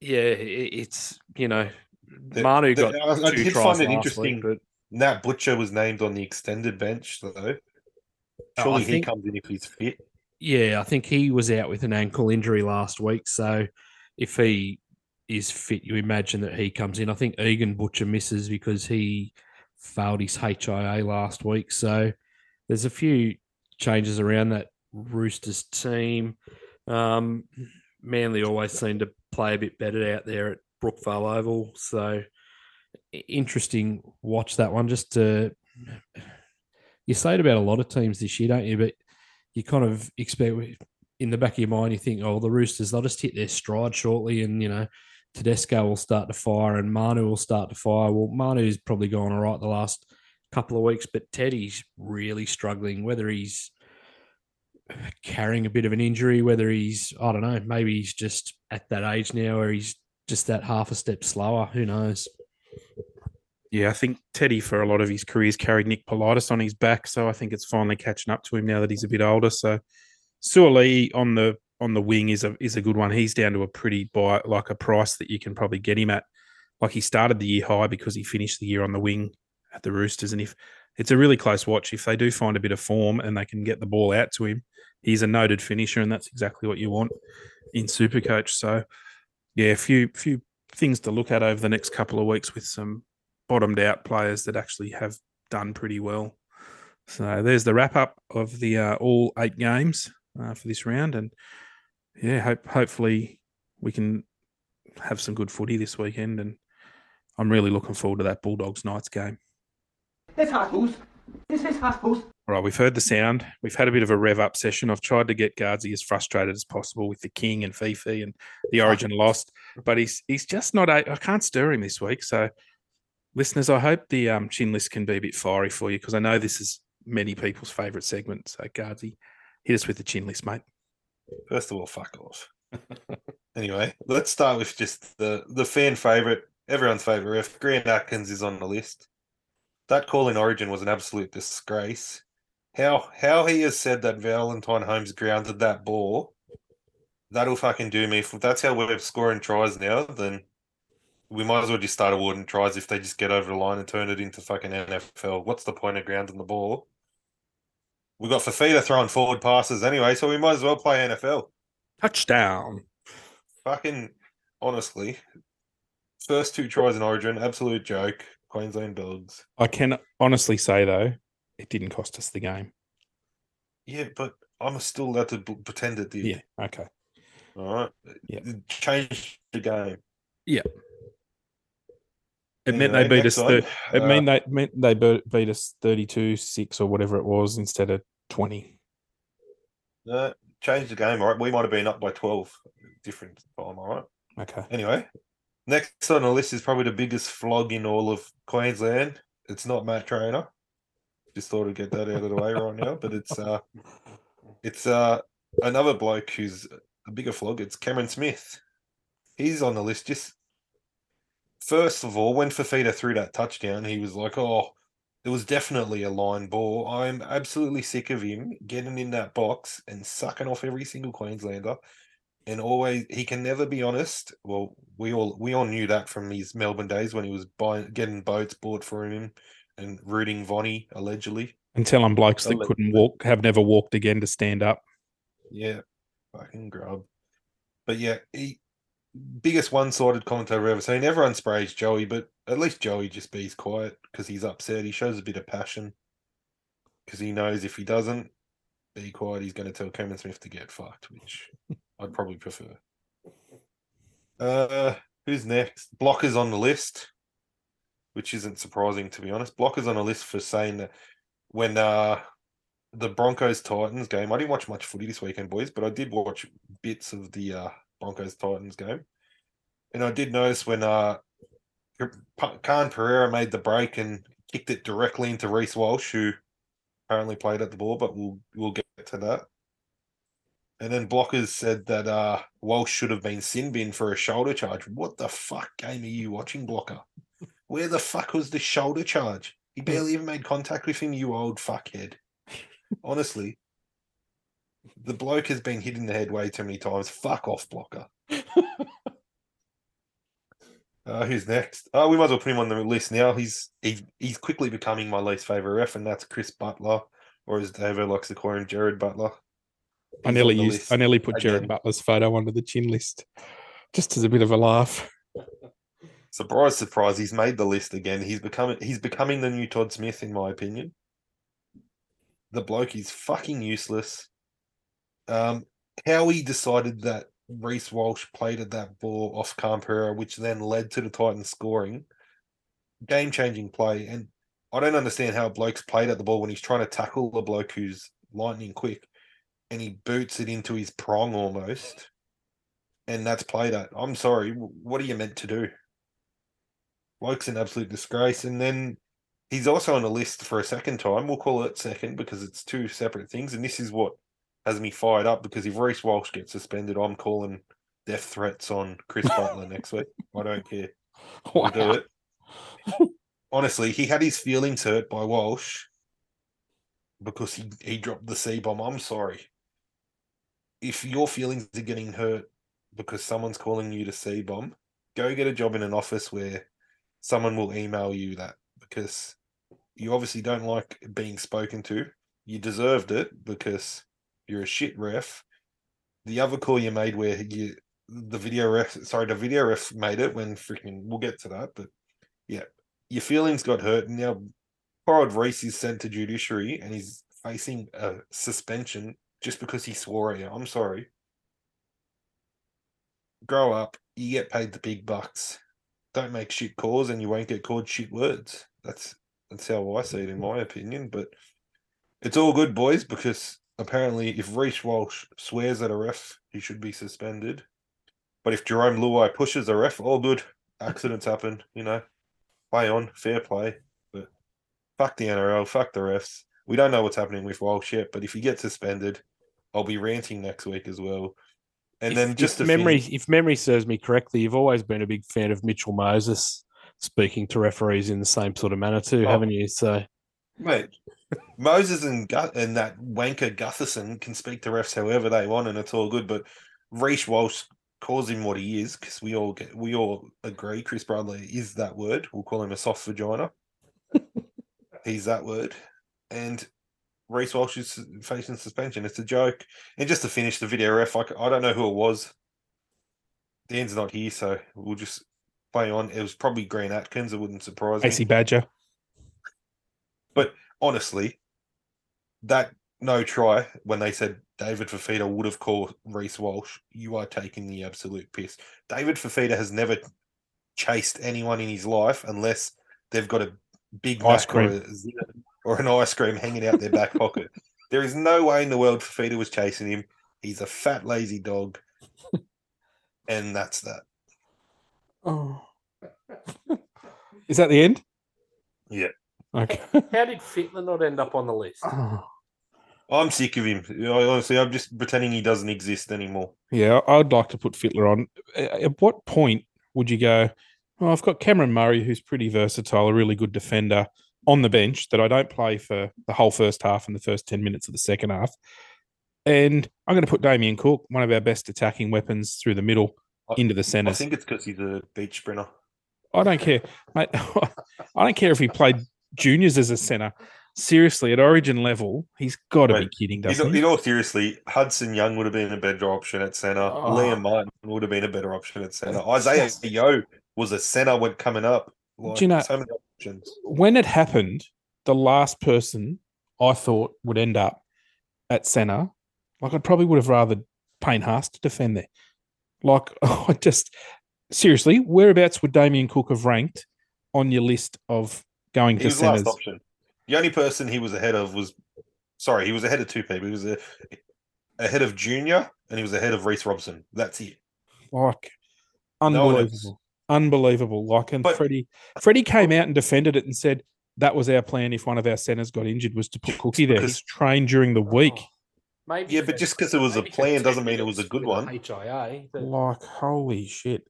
yeah, it's you know, The- Manu the- got I- I did tries find it last interesting week, but Nat Butcher was named on the extended bench, though. Oh, I Surely he think- comes in if he's fit. Yeah, I think he was out with an ankle injury last week. So if he is fit, you imagine that he comes in. I think Egan Butcher misses because he failed his HIA last week. So there's a few changes around that Roosters team. Um, Manly always seem to play a bit better out there at Brookvale Oval. So interesting watch that one just to you say it about a lot of teams this year, don't you? But you kind of expect in the back of your mind, you think, oh, the Roosters, they'll just hit their stride shortly, and you know, Tedesco will start to fire, and Manu will start to fire. Well, Manu's probably gone all right the last couple of weeks, but Teddy's really struggling. Whether he's carrying a bit of an injury, whether he's, I don't know, maybe he's just at that age now, or he's just that half a step slower. Who knows? Yeah, I think Teddy for a lot of his career's carried Nick Politis on his back, so I think it's finally catching up to him now that he's a bit older. So Suali'i on the on the wing is a is a good one. He's down to a pretty buy like a price that you can probably get him at. Like he started the year high because he finished the year on the wing at the Roosters, and if it's a really close watch, if they do find a bit of form and they can get the ball out to him, he's a noted finisher, and that's exactly what you want in Supercoach. So yeah, a few few things to look at over the next couple of weeks with some bottomed out players that actually have done pretty well. So there's the wrap up of the uh, all eight games uh, for this round, and yeah, hope hopefully we can have some good footy this weekend, and I'm really looking forward to that Bulldogs Knights game. This house, This is house. All right, we've heard the sound. We've had a bit of a rev up session. I've tried to get Gardsy as frustrated as possible with the King and Fifi and the Origin lost, but he's he's just not. A, I can't stir him this week. So, listeners, I hope the um, chin list can be a bit fiery for you because I know this is many people's favourite segment. So, Gardsy, hit us with the chin list, mate. First of all, fuck off. anyway, let's start with just the the fan favorite, everyone's favorite ref. Grant Atkins is on the list. That call in Origin was an absolute disgrace. How how he has said that Valentine Holmes grounded that ball, that'll fucking do me. If that's how we're scoring tries now, then we might as well just start awarding tries if they just get over the line and turn it into fucking NFL. What's the point of grounding the ball? We got Fifita throwing forward passes anyway, so we might as well play NFL Touchdown. fucking honestly, first two tries in Origin, absolute joke. Queensland Dogs. I can honestly say though, it didn't cost us the game. Yeah, but I'm still allowed to b- pretend it did. Yeah. Okay. All right. Yeah. It changed the game. Yeah. It meant Anyway, they beat us. Thir- it Uh, mean they meant they beat, beat us thirty-two six or whatever it was instead of twenty. uh, changed the game. All right. We might have been up by 12 different time. All right. Okay. Anyway, Next on the list is probably the biggest flog in all of Queensland. It's not Matt Trainor. Just thought I'd get that out of the way right now. But it's uh it's uh another bloke who's a bigger flog. It's Cameron Smith. He's on the list. Just first of all, when Fifita threw that touchdown, he was like, "Oh, it was definitely a line ball." I'm absolutely sick of him getting in that box and sucking off every single Queenslander. And always, he can never be honest. Well, we all we all knew that from his Melbourne days when he was buying, getting boats bought for him and rooting Vonnie allegedly. And telling blokes that couldn't walk, have never walked again to stand up. Yeah, fucking grub. But yeah, he biggest one-sided commentator ever seen. Everyone sprays Joey, but at least Joey just bees quiet because he's upset. He shows a bit of passion because he knows if he doesn't be quiet, he's going to tell Cameron Smith to get fucked, which I'd probably prefer. Uh, who's next? Blockers on the list, which isn't surprising to be honest. Blockers on the list for saying that when uh the Broncos Titans game. I didn't watch much footy this weekend, boys, but I did watch bits of the uh, Broncos Titans game, and I did notice when uh, Khan Pereira made the break and kicked it directly into Reece Walsh, who apparently played at the ball, but we'll we'll get to that. And then blockers said that uh, Walsh should have been sin bin for a shoulder charge. What the fuck game are you watching, blocker? Where the fuck was the shoulder charge? He barely even made contact with him, you old fuckhead. Honestly, the bloke has been hit in the head way too many times. Fuck off, blocker. uh, who's next? Oh, we might as well put him on the list now. He's he's he's quickly becoming my least favorite ref, and that's Chris Butler, or as David likes to call him, Jared Butler. I nearly used, list I nearly put Jared again. Butler's photo onto the chin list, just as a bit of a laugh. Surprise, surprise! He's made the list again. He's becoming he's becoming the new Todd Smith, in my opinion. The bloke is fucking useless. Um, how he decided that Reece Walsh played at that ball off Khan Pereira, which then led to the Titans scoring, game changing play. And I don't understand how blokes played at the ball when he's trying to tackle the bloke who's lightning quick, and he boots it into his prong almost, and that's played at. I'm sorry, what are you meant to do? Bloke's an absolute disgrace. And then he's also on the list for a second time. We'll call it second because it's two separate things. And this is what has me fired up because if Reece Walsh gets suspended, I'm calling death threats on Chris Butler next week. I don't care. We'll do it. Honestly, he had his feelings hurt by Walsh because he, he dropped the C bomb. I'm sorry. If your feelings are getting hurt because someone's calling you to C bomb, go get a job in an office where someone will email you that because you obviously don't like being spoken to. You deserved it because you're a shit ref. The other call you made where you the video ref sorry, the video ref made it when freaking we'll get to that, but yeah, your feelings got hurt and now poor Reece is sent to judiciary and he's facing a suspension just because he swore at you. I'm sorry. Grow up, you get paid the big bucks. Don't make shit calls and you won't get called shit words. That's that's how I see it in my opinion. But it's all good, boys, because apparently if Reece Walsh swears at a ref, he should be suspended. But if Jarome Luai pushes a ref, all good. Accidents happen, you know. Play on, fair play. But fuck the NRL, fuck the refs. We don't know what's happening with Walsh yet, but if he gets suspended, I'll be ranting next week as well. And If- then just if memory, finish- if memory serves me correctly, you've always been a big fan of Mitchell Moses speaking to referees in the same sort of manner too, Oh. haven't you? So Mate, Moses and Gut and that wanker Gutherson can speak to refs however they want, and it's all good. But Reece Walsh calls him what he is because we all get we all agree Chris Bradley is that word. We'll call him a soft vagina. He's that word, and Reece Walsh is facing suspension. It's a joke. And just to finish the video ref, I don't know who it was. Dan's not here, so we'll just play on. It was probably Grant Atkins. It wouldn't surprise me AC Badger. Honestly, that no try when they said David Fifita would have called Reece Walsh, you are taking the absolute piss. David Fifita has never chased anyone in his life unless they've got a big Ice Mac or, cream. a or an ice cream hanging out their back pocket. There is no way in the world Fifita was chasing him. He's a fat, lazy dog. and that's that. Oh. Is that the end? Yeah. Okay. How did Fittler not end up on the list? Oh. I'm sick of him. Honestly, I'm just pretending he doesn't exist anymore. Yeah, I- I'd like to put Fittler on. At what point would you go, well, I've got Cameron Murray, who's pretty versatile, a really good defender on the bench that I don't play for the whole first half and the first 10 minutes of the second half. And I'm going to put Damien Cook, one of our best attacking weapons through the middle, I- into the centre. I think it's because he's a beach sprinter. I don't care, mate. I don't care if he played juniors as a centre. Seriously, at Origin level, he's got to be kidding, In, doesn't all- he? in all seriously, Hudson Young would have been a better option at centre. Oh. Ah. Liam Martin would have been a better option at centre. Isaah Yeo was a centre when coming up. Like, you know- so many options. when it happened, the last person I thought would end up at centre, like I probably would have rather Payne Haas to defend there. Like I just seriously, whereabouts would Damien Cook have ranked on your list of going He to was last centres? option. The only person he was ahead of was, sorry, he was ahead of two people. He was a, ahead of Junior and he was ahead of Reece Robson. That's it. Like No unbelievable, unbelievable. Like and But- Freddie, Freddie came out and defended it and said that was our plan. If one of our centres got injured, was to put Cookie there. He's Because- trained during the week. Oh. maybe Yeah, but just because it was a plan doesn't mean it was a good one. HIA, like holy shit.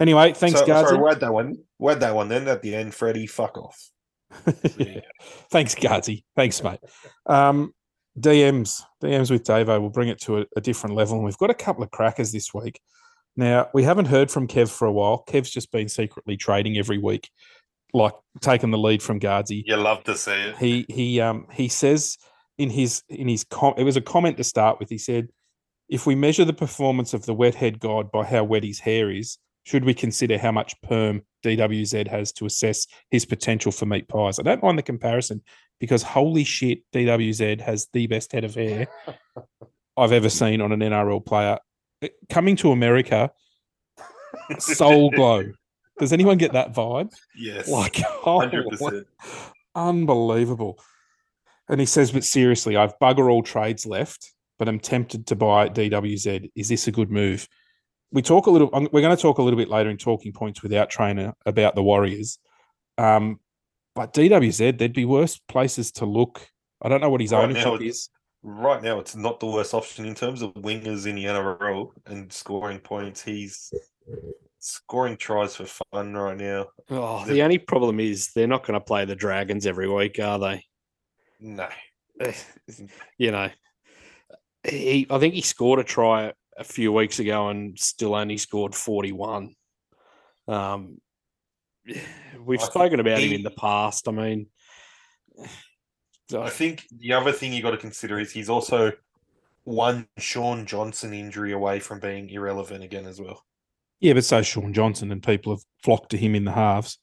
Anyway, thanks, so, guys. sorry, word that one. Word that one. Then at the end, Freddie, fuck off. Yeah. Thanks, Gardsy. Thanks, mate. Um, DMs, DMs with Davo. We'll bring it to a, a different level. And we've got a couple of crackers this week. Now, we haven't heard from Kev for a while. Kev's just been secretly trading every week, like taking the lead from Gardsy. You love to see it. He he um he says in his in his com- it was a comment to start with. He said, "If we measure the performance of the wet head god by how wet his hair is, should we consider how much perm DWZ has to assess his potential for meat pies?" I don't mind the comparison because holy shit, DWZ has the best head of hair I've ever seen on an NRL player. Uh, Coming to America, soul glow. Does anyone get that vibe? Yes. Like, oh, hundred percent. Unbelievable. And he says, but seriously, I've bugger all trades left, but I'm tempted to buy DWZ. Is this a good move? We talk a little, I'm- we're going to talk a little bit later in talking points without Trainor about the Warriors. Um, but DWZ, there'd be worse places to look. I don't know what his Right ownership now, is. Right now, it's not the worst option in terms of wingers in the NRL and scoring points. He's scoring tries for fun right now. Oh, the only problem is they're not going to play the Dragons every week, are they? No, You know, he. I think he scored a try a few weeks ago and still only scored forty-one. Um, we've I spoken about him in the past. I mean, I think the other thing you got to consider is he's also one Shaun Johnson injury away from being irrelevant again as well. Yeah, but so Shaun Johnson and people have flocked to him in the halves.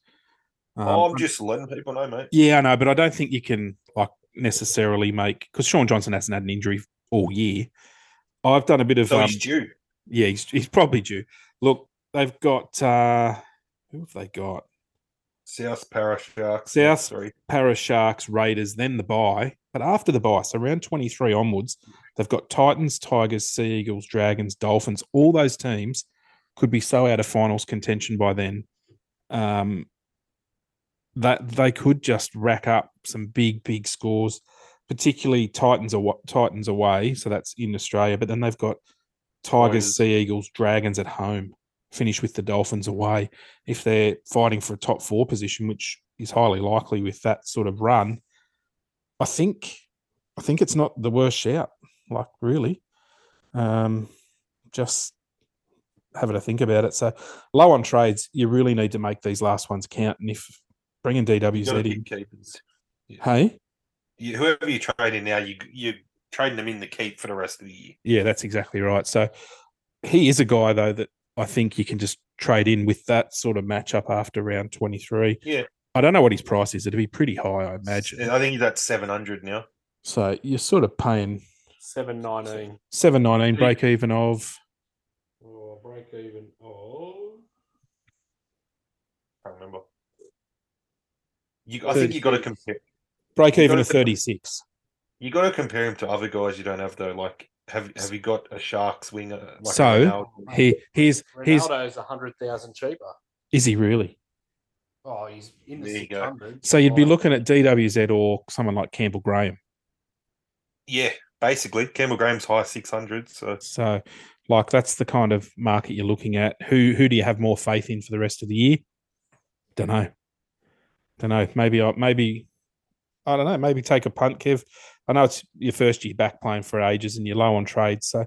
Um, oh, I'm just letting people know, mate. Yeah, I know, but I don't think you can like necessarily make because Shaun Johnson hasn't had an injury all year. I've done a bit of So um, he's due. yeah, he's, he's probably due. Look, they've got uh who have they got? South Para Sharks. South- Sorry. Para Sharks, Raiders, then the bye. But after the bye, so around 23 onwards, they've got Titans, Tigers, Sea Eagles, Dragons, Dolphins. All those teams could be so out of finals contention by then. Um, that they could just rack up some big, big scores, particularly Titans aw- Titans away. So that's in Australia. But then they've got Tigers. Sea Eagles, Dragons at home. Finish with the Dolphins away. If they're fighting for a top four position, which is highly likely with that sort of run, I think I think it's not the worst shout. Like really, um, just having to think about it. So low on trades, you really need to make these last ones count. And if bringing DWZ in, keep keepers. hey, You, whoever you trade in now, you you trading them in the keep for the rest of the year. yeah, that's exactly right. So he is a guy though that I think you can just trade in with that sort of matchup after round twenty three. Yeah. I don't know what his price is. It'd be pretty high, I imagine. I think he's at seven hundred now. So you're sort of paying seven nineteen. seven nineteen break even of Oh, break even. Oh, can't remember. You, I think you've got to compare. Break You even gotta thirty six. You got to compare him to other guys you don't have though. Like, have have you got a Sharks winger? Like So, Ronaldo? He he's he's Ronaldo's a hundred thousand cheaper. Is he really? Oh, he's in the There you go. So you'd be looking at DWZ or someone like Campbell Graham. Yeah, basically. Campbell Graham's high 600. So So, like, that's the kind of market you're looking at. Who who do you have more faith in for the rest of the year? Don't know. Don't know. Maybe I maybe I don't know. Maybe take a punt, Kev. I know it's your first year back playing for ages and you're low on trades, so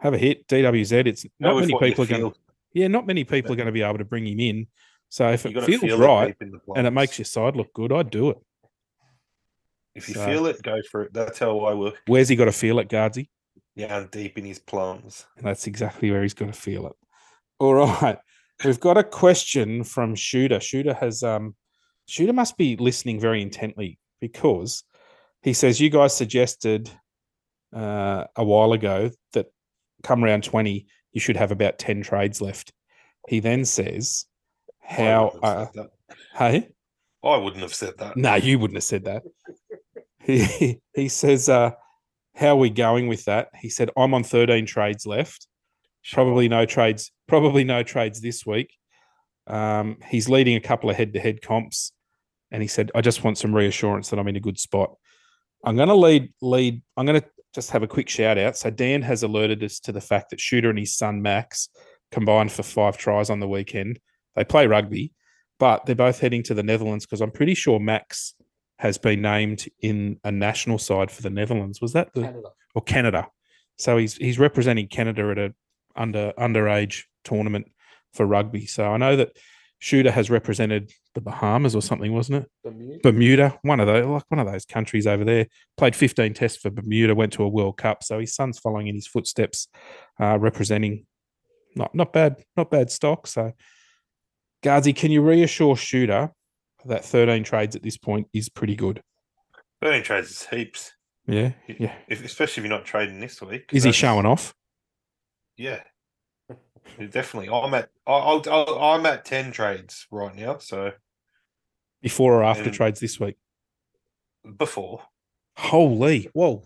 have a hit. DWZ. It's not many people are going. to Yeah, not many people are going to be able to bring him in. So if You it feels feel right and it makes your side look good, I'd do it. If you so- feel it, go for it. That's how I work. Where's he got to feel it, Gardsy? Yeah, deep in his plums. And that's exactly where he's got to feel it. All right. We've got a question from Shooter. Shooter has um Shooter must be listening very intently because he says you guys suggested uh, a while ago that come round 20 you should have about 10 trades left. He then says how uh, hey I wouldn't have said that. no, you wouldn't have said that. He he says, uh, "How are we going with that?" He said, "I'm on 13 trades left. Probably no trades. Probably no trades this week." Um, he's leading a couple of head-to-head comps, and he said, "I just want some reassurance that I'm in a good spot." I'm going to lead. Lead. I'm going to just have a quick shout out. So Dan has alerted us to the fact that Shooter and his son Max combined for five tries on the weekend. They play rugby, but they're both heading to the Netherlands because I'm pretty sure Max has been named in a national side for the Netherlands. Was that the Canada. or Canada? So he's he's representing Canada at a under underage tournament for rugby. So I know that Shooter has represented the Bahamas or something, wasn't it? Bermuda. Bermuda, one of those like one of those countries over there. Played 15 tests for Bermuda, went to a World Cup. So his son's following in his footsteps, uh, representing not not bad, not bad stock. So Gardsy, can you reassure Shooter that 13 trades at this point is pretty good? 13 trades is heaps. Yeah. Yeah. If, especially if you're not trading this week. Is he showing off? Yeah. Definitely. I'm at I- I'll, I'll, I'm at 10 trades right now. So Before or after And- trades this week? before. Holy, whoa.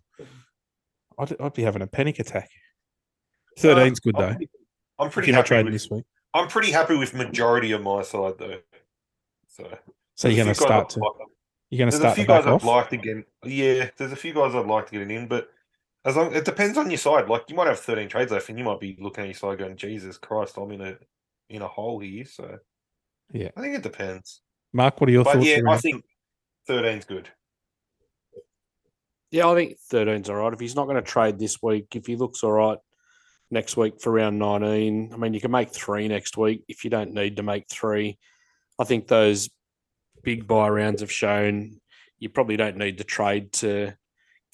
I'd, I'd be having a panic attack. 13's good Um, though. I'm, I'm If pretty you're not happy trading with, this week. I'm pretty happy with majority of my side though. So So you're going to there's a few guys start to you're going to There's a start few guys I'd off. like to get. Yeah, there's a few guys I'd like to get in, but as long it depends on your side. Like you might have 13 trades left, and you might be looking at your side going, "Jesus Christ, I'm in a in a hole here." So Yeah. I think it depends. Mark, what are your But thoughts? yeah, I think 13's good. Yeah, I think 13's all right. If he's not going to trade this week, if he looks all right next week for round 19, I mean, you can make three next week if you don't need to make three. I think those big buy rounds have shown you probably don't need to trade to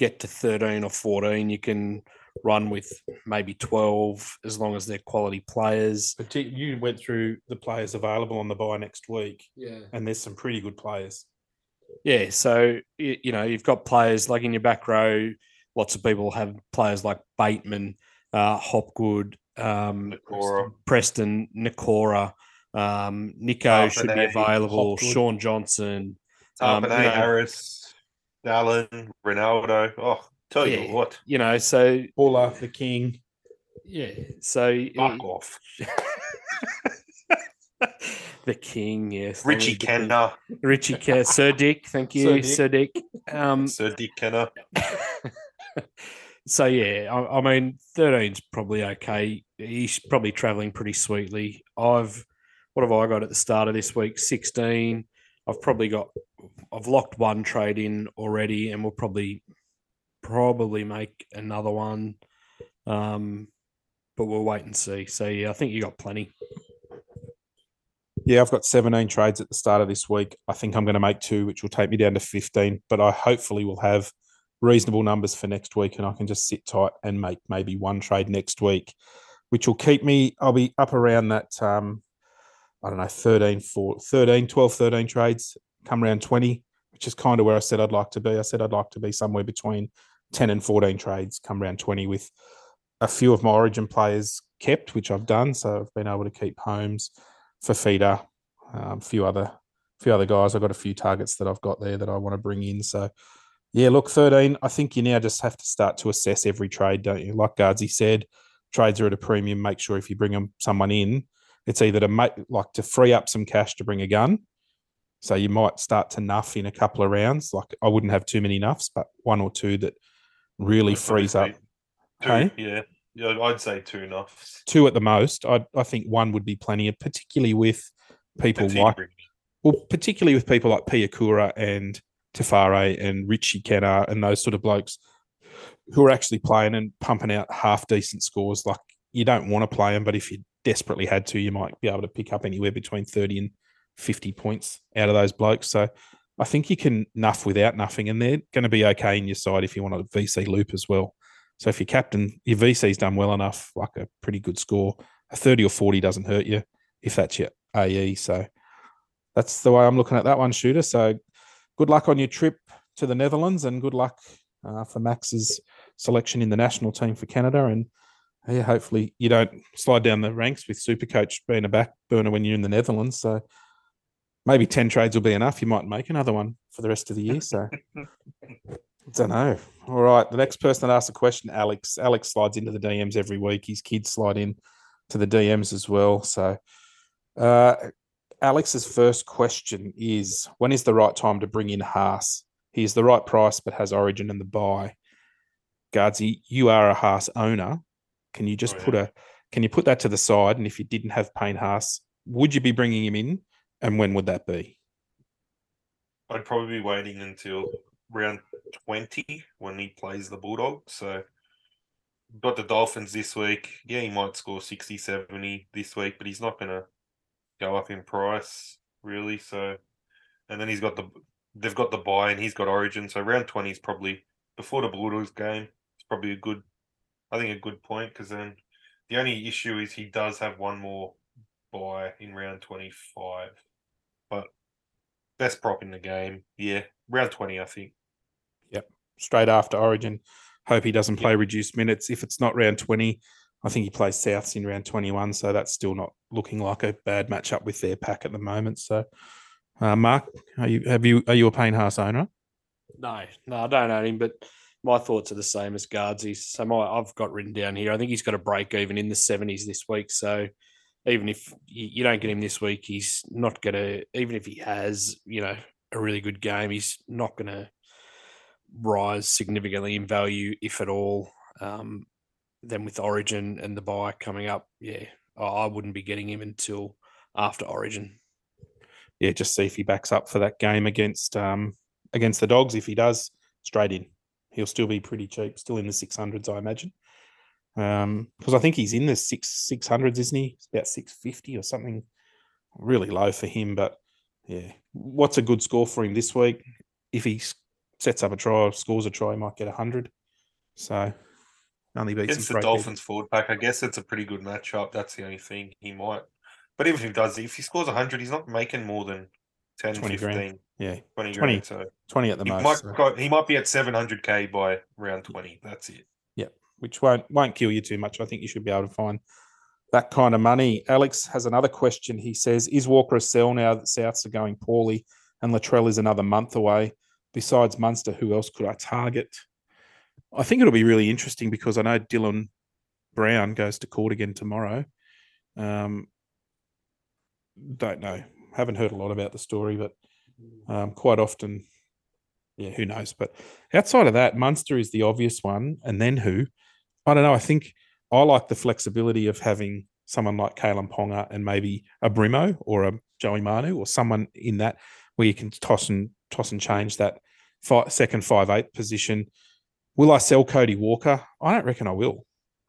get to 13 or 14. You can run with maybe 12 as long as they're quality players. Partic- you went through the players available on the buy next week, Yeah. and there's some pretty good players. Yeah, so you, you know you've got players like in your back row. Lots of people have players like Bateman, uh, Hopgood, um, Nikora. Preston, Nikora, um, Nico should be available. Hopgood. Shaun Johnson. Um, Tapine, you know- Harris, Allen, Ronaldo. Oh, tell you what, You know, so Buller, the King. yeah, so fuck off. the king, yes, Richie the king. Kennar, Richie Ke- Sir Dick, thank you, Sir Sir Dick. Um, Sir Dick Kennar. so yeah, I, I mean, 13's probably okay. He's probably traveling pretty sweetly. I've what have I got at the start of this week? 16. I've probably got I've locked one trade in already, and we'll probably probably make another one. Um, but we'll wait and see. So yeah, I think you got plenty. Yeah, I've got 17 trades at the start of this week. I think I'm going to make two, which will take me down to 15. But I hopefully will have reasonable numbers for next week, and I can just sit tight and make maybe one trade next week, which will keep me. I'll be up around that. Um, I don't know, 13, 4, 13, 12, 13 trades come around 20, which is kind of where I said I'd like to be. I said I'd like to be somewhere between 10 and 14 trades come around 20 with a few of my origin players kept, which I've done. So I've been able to keep Holmes, Fifita, um, a few other few other guys. I've got a few targets that I've got there that I want to bring in. So yeah, look, 13. I think you now just have to start to assess every trade, don't you? Like Gardsy said, trades are at a premium. Make sure if you bring someone in it's either to make like to free up some cash to bring a gun. So you might start to nuff in a couple of rounds. Like I wouldn't have too many nuffs, but one or two that really frees up. Two, Hey? yeah. Yeah, I'd say two nuffs. Two at the most. I I think one would be plenty, particularly with people like well, particularly with people like Piakura and Tafare and Richie Kennar and those sort of blokes who are actually playing and pumping out half decent scores. Like you don't want to play them, but if you desperately had to, you might be able to pick up anywhere between 30 and 50 points out of those blokes. So I think you can nuff without nuffing, and they're going to be okay in your side if you want a VC loop as well. So if your captain, your VC's done well enough, like a pretty good score, a 30 or 40 doesn't hurt you if that's your AE. So that's the way I'm looking at that one, shooter. So good luck on your trip to the Netherlands and good luck uh, for Max's selection in the national team for Canada. And yeah, hopefully you don't slide down the ranks with Supercoach being a back burner when you're in the Netherlands. So maybe 10 trades will be enough. You might make another one for the rest of the year. So I don't know. All right. The next person that asked a question, Alex. Alex slides into the DMs every week. His kids slide in to the DMs as well. So uh, Alex's first question is when is the right time to bring in Haas? He is the right price, but has origin in the buy. Gardsy, you are a Haas owner. Can you just Oh, put a can you put that to the side? And if you didn't have Payne Haas, would you be bringing him in? And when would that be? I'd probably be waiting until round 20 when he plays the Bulldogs. So, got the Dolphins this week. Yeah, he might score 60, 70 this week, but he's not going to go up in price, really. So, and then he's got the, they've got the buy and he's got Origin. So, round 20 is probably before the Bulldogs game. It's probably a good, I think, a good point because then the only issue is he does have one more buy in round 25. But best prop in the game. Yeah, round 20, I think. Yep. Straight after Origin. Hope he doesn't play reduced minutes. If it's not round 20, I think he plays Souths in round 21. So that's still not looking like a bad matchup with their pack at the moment. So uh, Mark, are you have you are you a Payne Haas owner? No, no, I don't own him, but my thoughts are the same as Gardsy. So my, I've got written down here. I think he's got a break even in the seventies this week. So even if you, don't get him this week, he's not going to. Even if he has, you know, a really good game, he's not going to rise significantly in value, if at all. Um, then with Origin and the buy coming up, yeah, I wouldn't be getting him until after Origin. Yeah, just see if he backs up for that game against um against the dogs. If he does, straight in. He'll still be pretty cheap, still in the six hundreds, I imagine. Um, because I think he's in the six six hundreds, isn't he? It's about six fifty or something. Really low for him, but yeah. What's a good score for him this week? If he sets up a try, scores a try, he might get hundred. So only beats him the Dolphins forward pack, I guess it's a pretty good matchup. That's the only thing he might. But even if he does, if he scores 100, he's not making more than 10, 20 15, grand. Yeah, 20 20. grand. So twenty at the he most. might, so- go, he might be at 700k by round 20. That's it. Which won't won't kill you too much. I think you should be able to find that kind of money. Alex has another question. He says, "Is Walker a sell now that Souths are going poorly and Latrell is another month away? Besides Munster, who else could I target?" I think it'll be really interesting because I know Dylan Brown goes to court again tomorrow. Um, don't know. Haven't heard a lot about the story, but um, quite often, yeah, who knows? But outside of that, Munster is the obvious one, and then who? I don't know. I think I like the flexibility of having someone like Kalyn Ponga and maybe a Brimo or a Joey Manu or someone in that where you can toss and toss and change that five, second five eight position. Will I sell Cody Walker? I don't reckon I will.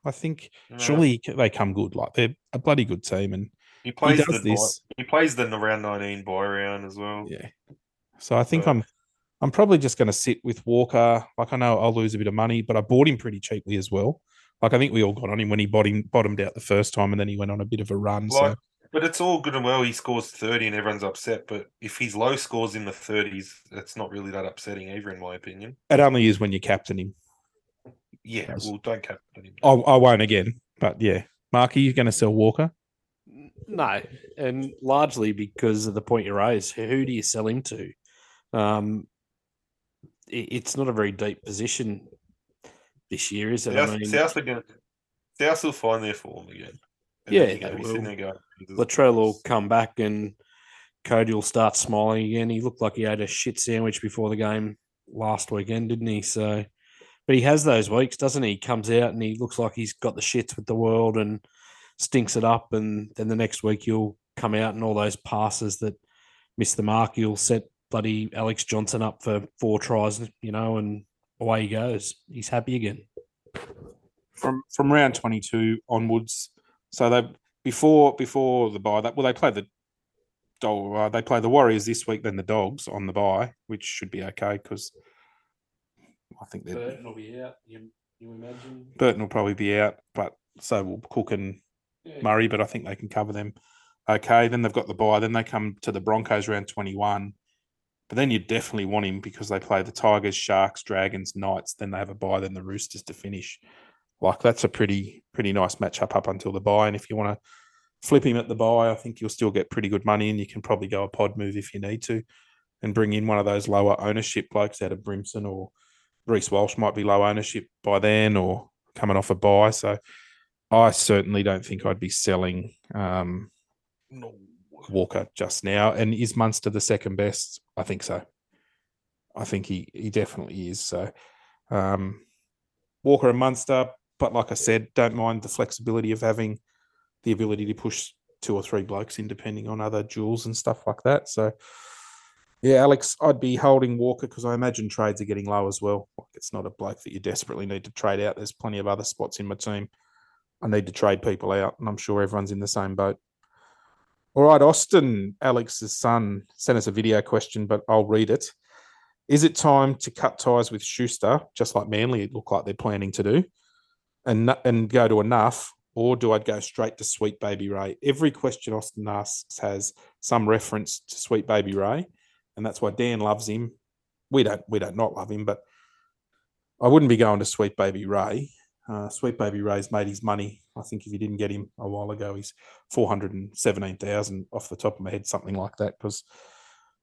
I think surely they come good. Like they're a bloody good team, and he plays does the this. he plays the round 19 buy round as well. yeah. So I think So- I'm I'm probably just going to sit with Walker. Like I know I'll lose a bit of money, but I bought him pretty cheaply as well. Like I think we all got on him when he bottomed bottomed out the first time, and then he went on a bit of a run. Like, so But it's all good and well. He scores 30 and everyone's upset. But if his low scores in the 30s, it's not really that upsetting either, in my opinion. it only is when you captain him. Yeah, Yes. well, don't captain him. I, I won't again, but yeah, Mark, are you going to sell Walker? No, and largely because of the point you raised. Who do you sell him to? Um, it- it's not a very deep position this year, is it? South, I mean, South, are gonna, South will find their form again. And Yeah, you're gonna they be sitting will. there going, "Jesus Latrell will come back and Cody will start smiling again. He looked like he had a shit sandwich before the game last weekend, didn't he? So, but he has those weeks, doesn't he? He comes out and he looks like he's got the shits with the world and stinks it up. And then the next week you'll come out and all those passes that miss the mark, you'll set bloody Alex Johnson up for four tries, you know, and away he goes. He's happy again. from from round 22 onwards. So they before before the bye, that well they play the Dol- uh, they play the Warriors this week, then the Dogs on the buy, which should be okay because I think that Burton will be out. You, you imagine? Burton will probably be out, but so will Cook and Murray, but I think they can cover them okay. Then they've got the buy. Then they come to the Broncos round 21. But then you definitely want him because they play the Tigers, Sharks, Dragons, Knights. Then they have a buy, then the Roosters to finish. Like that's a pretty pretty nice matchup up until the buy. And if you want to flip him at the buy, I think you'll still get pretty good money, and you can probably go a pod move if you need to, and bring in one of those lower ownership blokes out of Brimson or Reece Walsh might be low ownership by then or coming off a buy. So I certainly don't think I'd be selling um. Walker just now. And is Munster the second best? I think so. I think he he definitely is. So um, Walker and Munster, but like I said, don't mind the flexibility of having the ability to push two or three blokes in depending on other jewels and stuff like that. So yeah, Alex, I'd be holding Walker because I imagine trades are getting low as well. It's not a bloke that you desperately need to trade out. There's plenty of other spots in my team. I need to trade people out, and I'm sure everyone's in the same boat. All right, Austin, Alex's son, sent us a video question, but I'll read it. Is it time to cut ties with Schuster, just like Manly it look like they're planning to do, and and go to enough, or do I go straight to Sweet Baby Ray? Every question Austin asks has some reference to Sweet Baby Ray, and that's why Dan loves him. We don't we don't not love him, but I wouldn't be going to Sweet Baby Ray. Uh, Sweet Baby Ray's made his money. I think if you didn't get him a while ago, he's four hundred and seventeen thousand off the top of my head, something like that. Because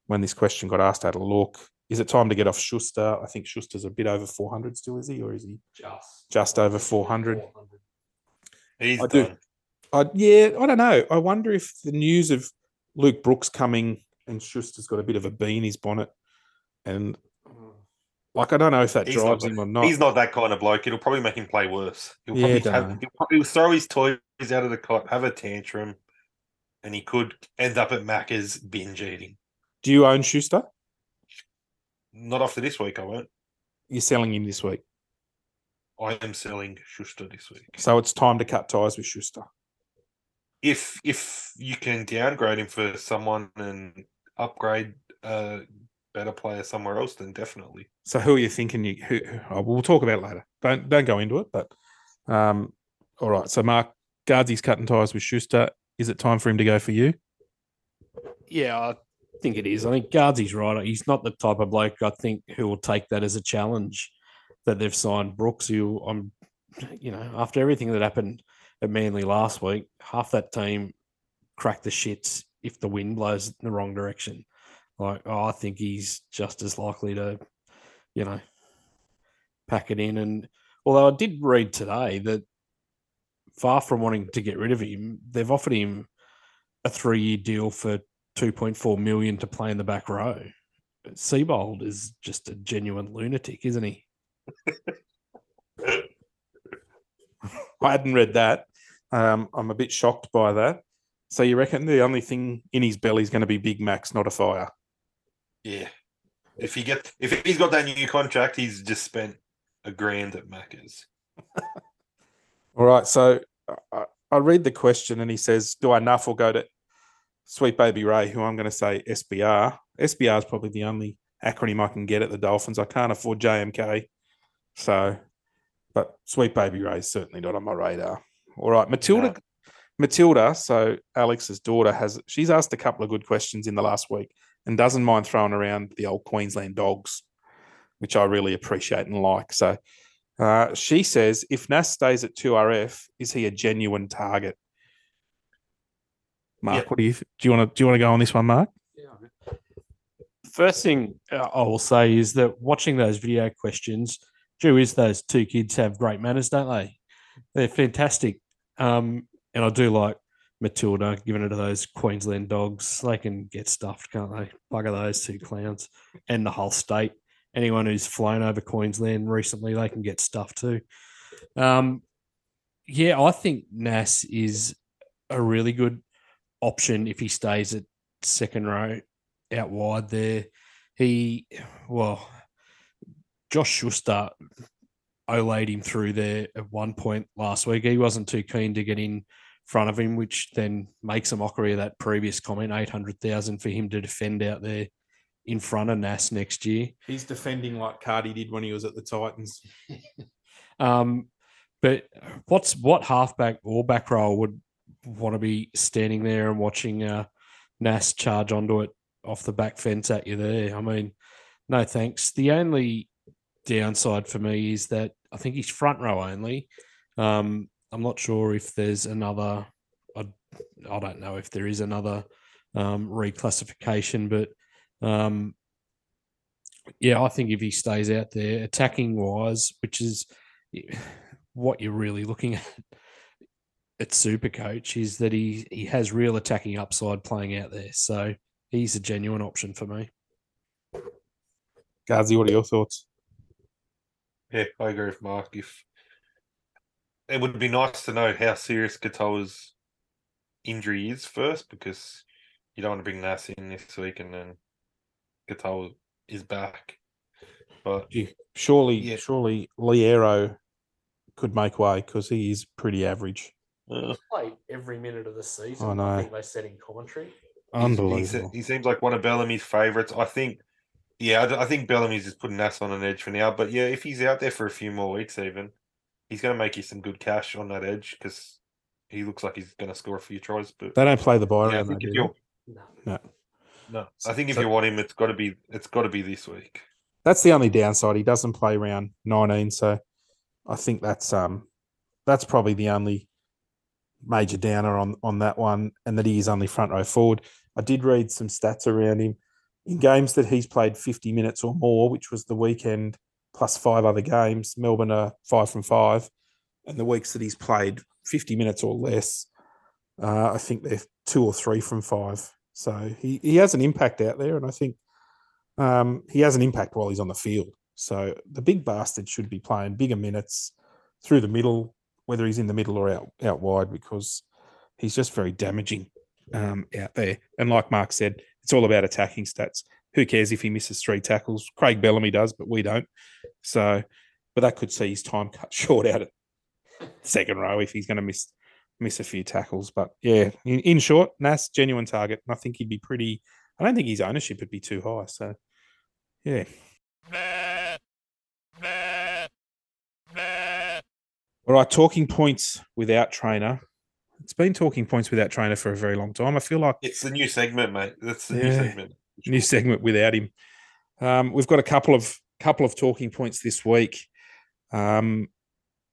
when this question got asked, I had a look. Is it time to get off Schuster? I think Schuster's a bit over four hundred still, is he, or is he Just. just over four hundred? He's I do. I, yeah, I don't know. I wonder if the news of Luke Brooks coming and Schuster's got a bit of a bee in his bonnet, and like I don't know if that He's not drives that- him or not. He's not that kind of bloke. It'll probably make him play worse. He'll Yeah, probably, have, he'll probably throw his toys out of the cot, have a tantrum, and he could end up at Macca's binge eating. Do you own Schuster? Not after this week, I won't. You're selling him this week, I am selling Schuster this week. so it's time to cut ties with Schuster. If if you can downgrade him for someone and upgrade a better player somewhere else, then definitely. So who are you thinking? You who, who- oh, we'll talk about it later. Don't don't go into it. But um, all right. So Mark guards Gardsy's cutting ties with Schuster. Is it time for him to go for you? Yeah, I think it is. I think Gardsy's right. He's not the type of bloke I think who will take that as a challenge that they've signed Brooks. Who I'm, you know, after everything that happened at Manly last week, half that team cracked the shits if the wind blows in the wrong direction. Like, oh, I think he's just as likely to, you know, pack it in. And although I did read today that far from wanting to get rid of him, they've offered him a three-year deal for 2.4 million to play in the back row. Seibold is just a genuine lunatic, isn't he? I hadn't read that. Um, I'm a bit shocked by that. So you reckon the only thing in his belly is going to be Big Macs, not a fire? Yeah. If he get if he's got that new contract, he's just spent a grand at Macca's. All right. So I, I read the question and he says, Do I nuff or go to Sweet Baby Ray, who I'm going to say SBR? SBR is probably the only acronym I can get at the Dolphins. I can't afford JMK. So, but Sweet Baby Ray is certainly not on my radar. All right. Matilda. No. Matilda, so Alex's daughter, has she's asked a couple of good questions in the last week and doesn't mind throwing around the old Queensland dogs, which I really appreciate and like. So uh, she says, if Nas stays at 2RF, is he a genuine target? Mark, Yep. what do you do? You want to do you want to go on this one, Mark? Yeah. First thing uh, I will say is that watching those video questions, Drew, is those two kids have great manners, don't they? They're fantastic. Um, and I do like Matilda giving it to those Queensland dogs. They can get stuffed, can't they? Bugger those two clowns and the whole state. Anyone who's flown over Queensland recently, they can get stuffed too. Um, yeah, I think Nas is a really good option if he stays at second row out wide there. He, well, Josh Schuster olayed him through there at one point last week. He wasn't too keen to get in front of him, which then makes a mockery of that previous comment 800,000 for him to defend out there in front of Nas next year. He's defending like Cardi did when he was at the Titans. Um, but what's what halfback or back row would want to be standing there and watching uh, Nas charge onto it off the back fence at you there? I mean, no thanks. The only downside for me is that I think he's front row only. Um, I'm not sure if there's another. I, I don't know if there is another um, reclassification, but um, yeah, I think if he stays out there attacking wise, which is what you're really looking at at Super Coach, is that he he has real attacking upside playing out there. So he's a genuine option for me. Gardsy, what are your thoughts? Yeah, I agree with Mark. If it would be nice to know how serious Katoa's injury is first, because you don't want to bring Nas in this week and then Katoa is back. But Surely, Yeah. surely Loiero could make way because he is pretty average. Played every minute of the season. I know. they said in commentary. Unbelievable. he's- he seems like one of Bellamy's favourites. I think. Yeah, I think Bellamy's just putting Nas on an edge for now. But yeah, if he's out there for a few more weeks, even he's going to make you some good cash on that edge because he looks like he's going to score a few tries. But They don't play the buy yeah, round, though, think do if they? you're No. No. no, I think if So- you want him, it's got to be it's got to be this week. That's the only downside. He doesn't play round 19, so I think that's um that's probably the only major downer on on that one, and that he is only front row forward. I did read some stats around him in games that he's played 50 minutes or more, which was the weekend plus five other games. Melbourne are five from five, and the weeks that he's played 50 minutes or less, uh, I think they're two or three from five. So he, he has an impact out there, and I think um, he has an impact while he's on the field. So the big bastard should be playing bigger minutes through the middle, whether he's in the middle or out out wide, because he's just very damaging um, out there. And like Mark said, it's all about attacking stats. Who cares if he misses three tackles? Craig Bellamy does, but we don't. So, but that could see his time cut short out at second row if he's going to miss miss a few tackles. But yeah, in, in short, Nas genuine target. And I think he'd be pretty. I don't think his ownership would be too high. So, yeah. All right, talking points without Trainor. It's been talking points without Trainor for a very long time. I feel like It's the new segment, mate. That's the new Yeah. segment. New segment without him. Um, we've got a couple of couple of talking points this week. Um,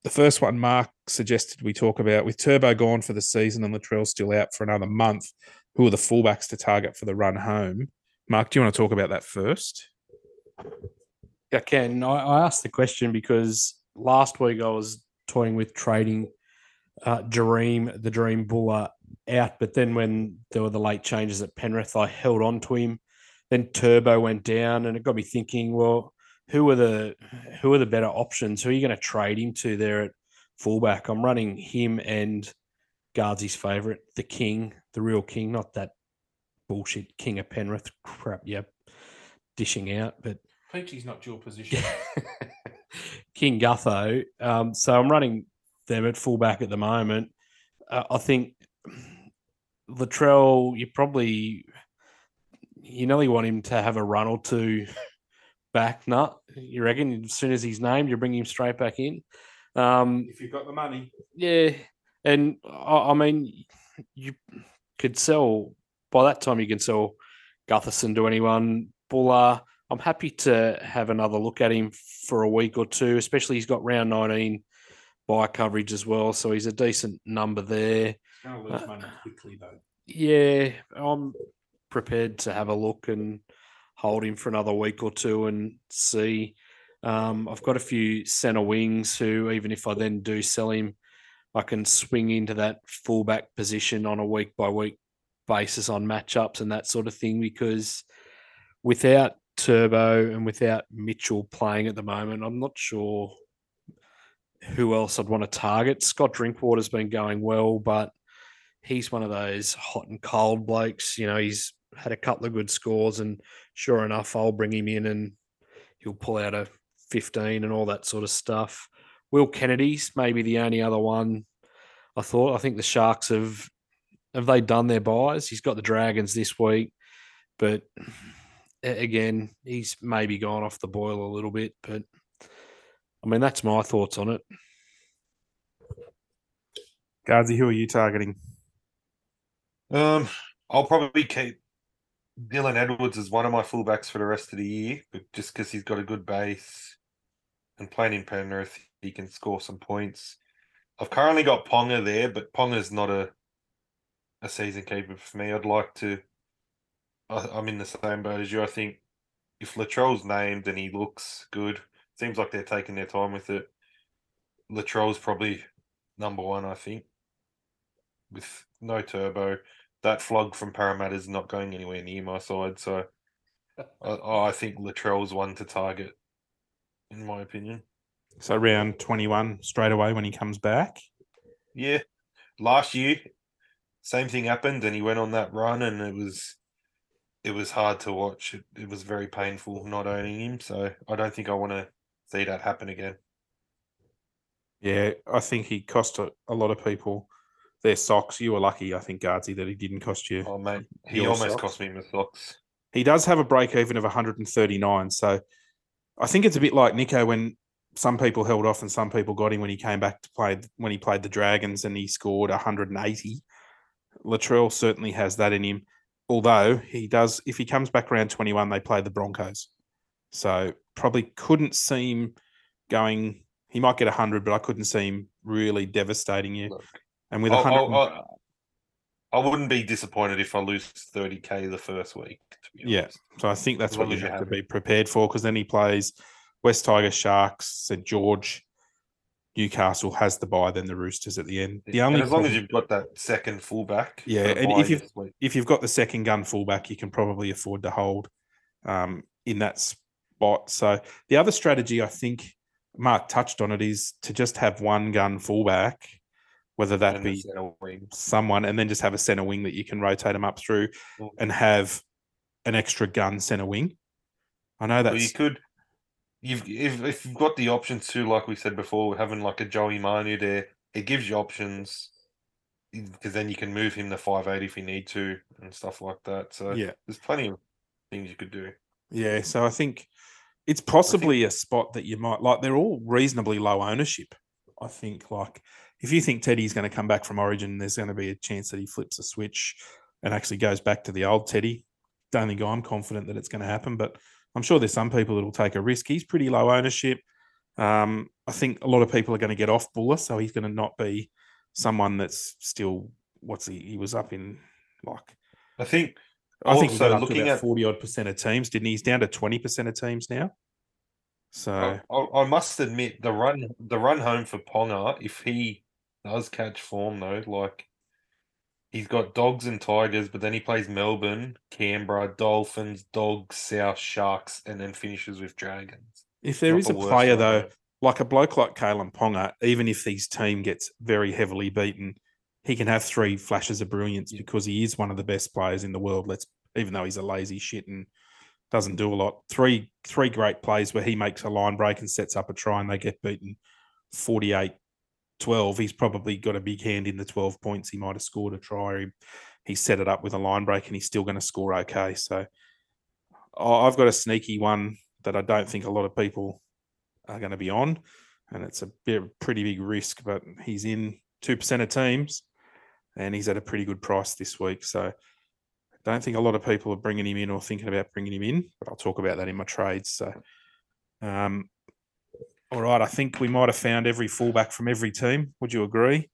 the first one, Mark suggested we talk about with Turbo gone for the season and Latrell still out for another month. Who are the fullbacks to target for the run home? Mark, do you want to talk about that first? I can. I, asked the question because last week I was toying with trading uh, Dream, the Dream Buller, out. But then when there were the late changes at Penrith, I held on to him. Then Turbo went down, and it got me thinking. Well, who are the who are the better options? Who are you going to trade him to there at fullback? I'm running him and Gardsy's favourite, the King, the real King, not that bullshit King of Penrith crap. Yep, dishing out, but Peachey's not dual position. King Gutho. Um, so I'm running them at fullback at the moment. Uh, I think Latrell, you probably you nearly want him to have a run or two back. Nut, you reckon? As soon as he's named, you bring him straight back in. Um, if you've got the money, yeah, and I, I mean, you could sell by that time. You can sell Gutherson to anyone. Buller, I'm happy to have another look at him for a week or two. Especially he's got round 19 buy coverage as well, so he's a decent number there. going to lose money quickly though. Yeah, I'm prepared to have a look and hold him for another week or two and see. Um, I've got a few centre wings who, even if I then do sell him, I can swing into that fullback position on a week by week basis on matchups and that sort of thing because without Turbo and without Mitchell playing at the moment, I'm not sure who else I'd want to target. Scott Drinkwater's been going well, but he's one of those hot and cold blokes. You know, he's had a couple of good scores, and sure enough, I'll bring him in and he'll pull out a 15 and all that sort of stuff. Will Kennedy's maybe the only other one I thought. I think the Sharks have have they done their buys? He's got the Dragons this week, but again, he's maybe gone off the boil a little bit. But I mean, that's my thoughts on it. Gardsy, who are you targeting? Um, I'll probably keep Dylan Edwards is one of my fullbacks for the rest of the year, but just because he's got a good base and playing in Penrith, he can score some points. I've currently got Ponga there, but Ponga's not a a season keeper for me. I'd like to. I, I'm in the same boat as you. I think if Latrell's named and he looks good, seems like they're taking their time with it. Latrell's probably number one, I think. With no turbo, that flog from Parramatta is not going anywhere near my side, so I, I think Latrell's one to target, in my opinion. So round 21 straight away when he comes back. Yeah, last year, same thing happened, and he went on that run, and it was it was hard to watch. It, it was very painful not owning him, so I don't think I want to see that happen again. Yeah, I think he cost a, a lot of people their socks. You were lucky, I think, Gardsy, that he didn't cost you. Oh mate, he almost socks? cost me my socks. He does have a break even of 139. So I think it's a bit like Nico when some people held off and some people got him when he came back to play when he played the Dragons and he scored 180. Latrell certainly has that in him. Although he does, if he comes back around 21, they play the Broncos. So probably couldn't seem going. He might get 100, but I couldn't see him really devastating you. Look, And with I'll- 100, I'll- I'll- I wouldn't be disappointed if I lose 30k the first week. To be Yeah. honest. So I think that's what you have to be prepared for because then he plays West Tiger Sharks, St George, Newcastle has the buy, then the Roosters at the end. The And only as long as you've got that second fullback. Yeah, and if you've- if you've got the second gun fullback, you can probably afford to hold um, in that spot. So the other strategy, I think Mark touched on it, is to just have one gun fullback, whether that be wing. someone, and then just have a center wing that you can rotate them up through Mm. and have an extra gun center wing. I know that Well, you could. You've if, if you've got the options too, like we said before, having like a Joey Manu there, it gives you options because then you can move him to five eight if you need to and stuff like that. So yeah. there's plenty of things you could do. Yeah, so I think it's possibly a spot that you might like. They're all reasonably low ownership. I think, like, if you think Teddy's going to come back from Origin, there's going to be a chance that he flips a switch and actually goes back to the old Teddy. Don't think I'm confident that it's going to happen, but I'm sure there's some people that will take a risk. He's pretty low ownership. Um, I think a lot of people are going to get off Buller, so he's going to not be someone that's still what's he? He was up in like I think. I think he also up to looking at, forty odd percent of teams, didn't he? He's down to twenty percent of teams now. So I, I- I must admit the run the run home for Ponga, if he does catch form though, like he's got dogs and tigers, but then he plays Melbourne, Canberra, Dolphins, Dogs, South, Sharks, and then finishes with Dragons. if there Not is the a player though, like a bloke like Kalyn Ponga, even if his team gets very heavily beaten, he can have three flashes of brilliance Yeah. because he is one of the best players in the world. Let's even though he's a lazy shit and doesn't do a lot. Three three great plays where he makes a line break and sets up a try and they get beaten 48 12. He's probably got a big hand in the 12 points. He might have scored a try. He, he set it up with a line break and he's still going to score okay. So I've got a sneaky one that I don't think a lot of people are going to be on. And it's a bit, pretty big risk, but he's in 2% of teams and he's at a pretty good price this week. So I don't think a lot of people are bringing him in or thinking about bringing him in, but I'll talk about that in my trades. So, um, all right, I think we might have found every fullback from every team. Would you agree?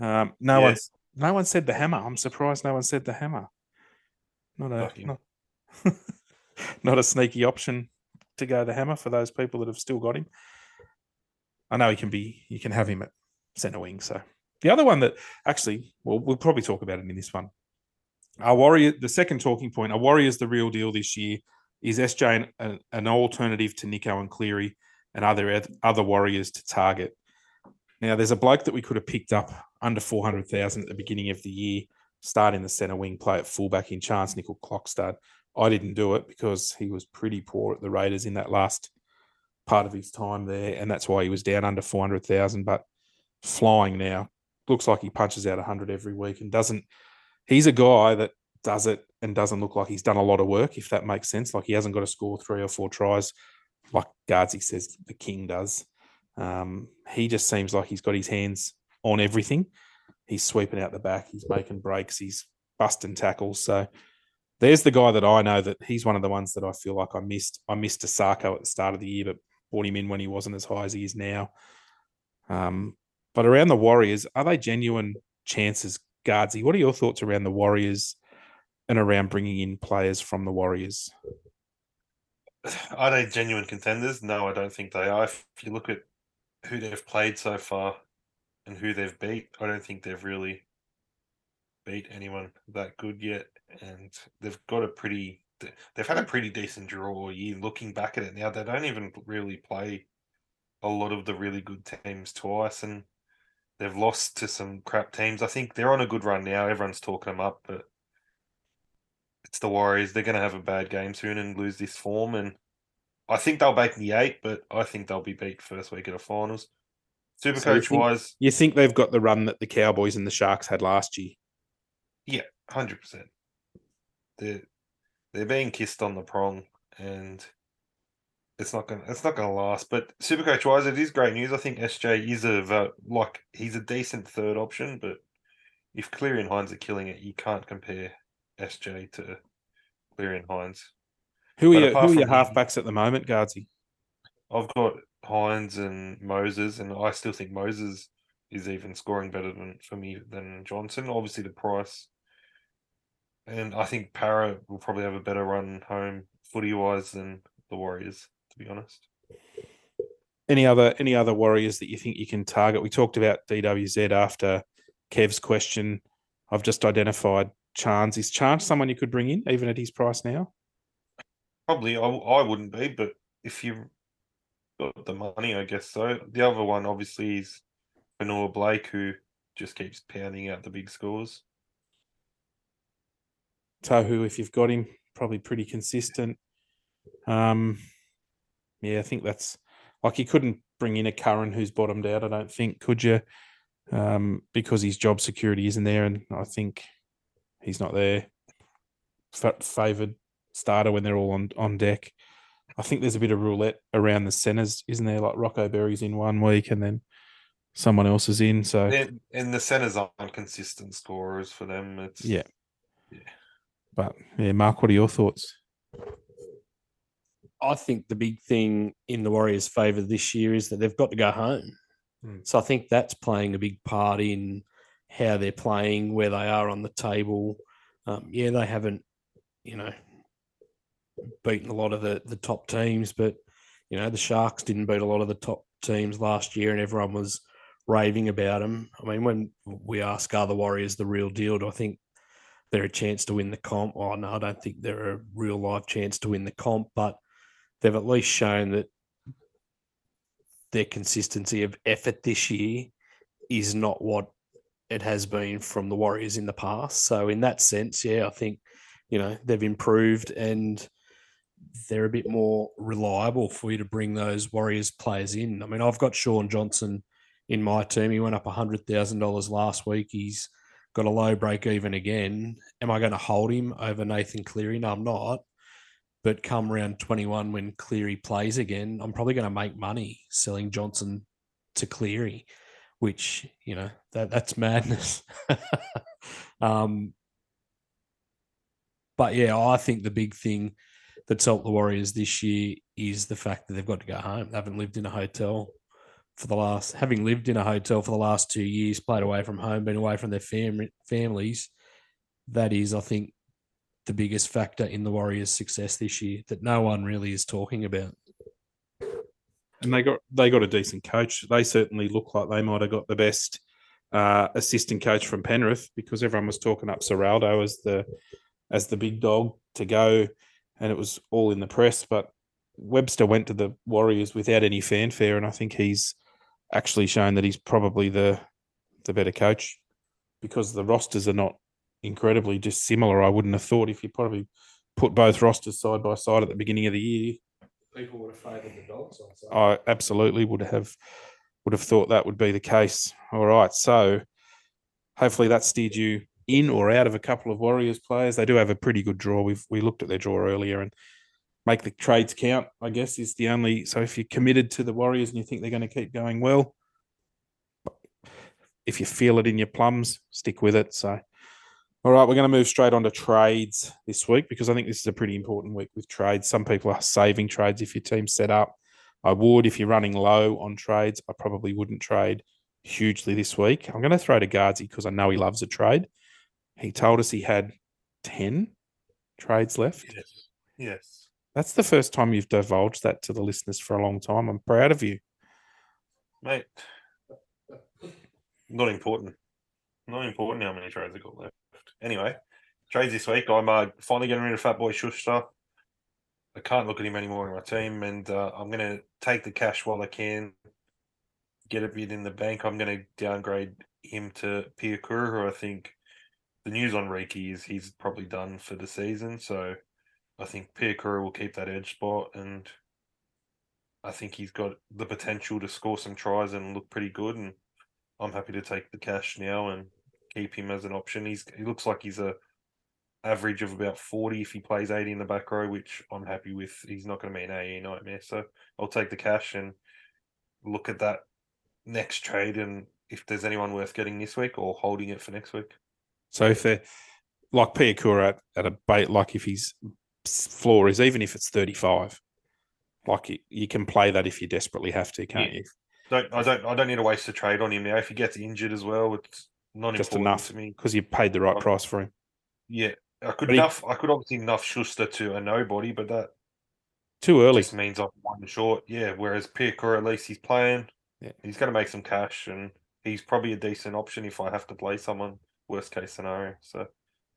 Um, no Yeah. one's no one said the hammer. I'm surprised no one said the hammer. Not a not, not a sneaky option to go the hammer for those people that have still got him. I know he can be you can have him at centre wing. So the other one that actually, well, we'll probably talk about it in this one. Our Warrior, the second talking point, our Warriors the real deal this year. Is SJ an, an alternative to Nico and Cleary and other other Warriors to target? Now, there's a bloke that we could have picked up under 400,000 at the beginning of the year, start in the centre wing, play at fullback in Charnze, Nickel Clockstad. I didn't do it because he was pretty poor at the Raiders in that last part of his time there, and that's why he was down under 400,000. But flying now, looks like he punches out 100 every week and doesn't. He's a guy that does it and doesn't look like he's done a lot of work, if that makes sense. Like he hasn't got to score three or four tries, like Gardsy says the King does. Um, he just seems like he's got his hands on everything. He's sweeping out the back, he's making breaks, he's busting tackles. So there's the guy that I know that he's one of the ones that I feel like I missed. I missed Isaako at the start of the year, but brought him in when he wasn't as high as he is now. Um, but around the Warriors, are they genuine chances, Gardsy? What are your thoughts around the Warriors and around bringing in players from the Warriors? Are they genuine contenders? No, I don't think they are. If you look at who they've played so far and who they've beat, I don't think they've really beat anyone that good yet. And they've got a pretty, they've had a pretty decent draw year. Looking back at it now, they don't even really play a lot of the really good teams twice. And they've lost to some crap teams. I think they're on a good run now. Everyone's talking them up, but it's the Warriors. They're going to have a bad game soon and lose this form. And I think they'll make the eight, but I think they'll be beat first week of the finals. Super So you coach think- wise, You think they've got the run that the Cowboys and the Sharks had last year? yeah, hundred percent. They're they're being kissed on the prong, and it's not gonna it's not gonna last. But super coach wise, it is great news. I think SJ is a like he's a decent third option, but if Cleary and Hynes are killing it, you can't compare SJ to Cleary and Hynes. Who are your, who are your halfbacks at the moment, Gardsy? I've got Hynes and Moses, and I still think Moses is even scoring better than for me than Johnson. Obviously, the price, and I think Parra will probably have a better run home footy wise than the Warriors. To be honest, Any other any other Warriors that you think you can target? We talked about DWZ after Kev's question. I've just identified Charnze. Is Charnze someone you could bring in even at his price now? probably I, I wouldn't be, but if you got the money, I guess so. The other one, obviously, is Fonua-Blake, who just keeps pounding out the big scores. Tohu, if you've got him, probably pretty consistent. Um, yeah, I think that's like you couldn't bring in a Curran who's bottomed out. I don't think could you, um, because his job security isn't there, and I think he's not there. Fa- favored starter when they're all on on deck. I think there's a bit of roulette around the centers, isn't there? Like Rocco Berry's in one week, and then someone else is in. So And, and the centers aren't consistent scorers for them. It's yeah. Yeah. But yeah, Mark, what are your thoughts? I think the big thing in the Warriors' favour this year is that they've got to go home. Hmm. So I think that's playing a big part in how they're playing, where they are on the table. Um, yeah, they haven't, you know, beaten a lot of the, the top teams, but, you know, the Sharks didn't beat a lot of the top teams last year and everyone was raving about them. I mean, when we ask, are the Warriors the real deal? Do I think they're a chance to win the comp? Oh, no, I don't think they're a real life chance to win the comp, but they've at least shown that their consistency of effort this year is not what it has been from the Warriors in the past. So in that sense, yeah, I think you know they've improved and they're a bit more reliable for you to bring those Warriors players in. I mean, I've got Shaun Johnson in my team. He went up hundred thousand dollars last week. He's got a low break even again. Am I going to hold him over Nathan Cleary? No, I'm not. But come round 21 when Cleary plays again, I'm probably going to make money selling Johnson to Cleary, which, you know, that that's madness. um, but yeah, I think the big thing that's helped the Warriors this year is the fact that they've got to go home. They haven't lived in a hotel for the last, having lived in a hotel for the last two years, played away from home, been away from their fam- families. That is, I think, the biggest factor in the Warriors' success this year that no one really is talking about. And they got they got a decent coach. They certainly look like they might have got the best uh, assistant coach from Penrith because everyone was talking up Ciraldo as the as the big dog to go, and it was all in the press. But Webster went to the Warriors without any fanfare, and I think he's actually shown that he's probably the the better coach because the rosters are not incredibly dissimilar. I wouldn't have thought if you probably put both rosters side by side at the beginning of the year, People would have favoured the dogs. I absolutely would have would have thought that would be the case. All right, so hopefully that steered you in or out of a couple of Warriors players. They do have a pretty good draw. We've we looked at their draw earlier and make the trades count. I guess is the only. So if you're committed to the Warriors and you think they're going to keep going well, if you feel it in your plums, stick with it. So. All right, we're going to move straight on to trades this week because I think this is a pretty important week with trades. Some people are saving trades if your team's set up. I would if you're running low on trades. I probably wouldn't trade hugely this week. I'm going to throw to Gardsy because I know he loves a trade. He told us he had 10 trades left. Yes. Yes. That's the first time you've divulged that to the listeners for a long time. I'm proud of you. Mate. Not important. Not important how many trades I got left. Anyway, trades this week. I'm uh, finally getting rid of Fat Boy Schuster. I can't look at him anymore in my team, and uh, I'm going to take the cash while I can. Get a bit in the bank. I'm going to downgrade him to Piakura, who I think the news on Riki is he's probably done for the season. So I think Piakura will keep that edge spot, and I think he's got the potential to score some tries and look pretty good. And I'm happy to take the cash now and keep him as an option. He's he looks like he's a average of about 40 if he plays 80 in the back row, which I'm happy with. He's not going to be an AE nightmare. So I'll take the cash and look at that next trade and if there's anyone worth getting this week or holding it for next week. So if they're like Piakura at, at a bait, like if his floor is even if it's 35, like you, you can play that if you desperately have to, can't Yeah. you? Don't I don't I don't need to waste a trade on him now. If he gets injured as well, it's not Just enough to because you paid the right Oh. price for him. Yeah. I could he- enough I could obviously enough Schuster to a nobody, but that Too early. just means I'm one short. Yeah. Whereas Piakura at least he's playing. Yeah. He's gonna make some cash and he's probably a decent option if I have to play someone, worst case scenario. So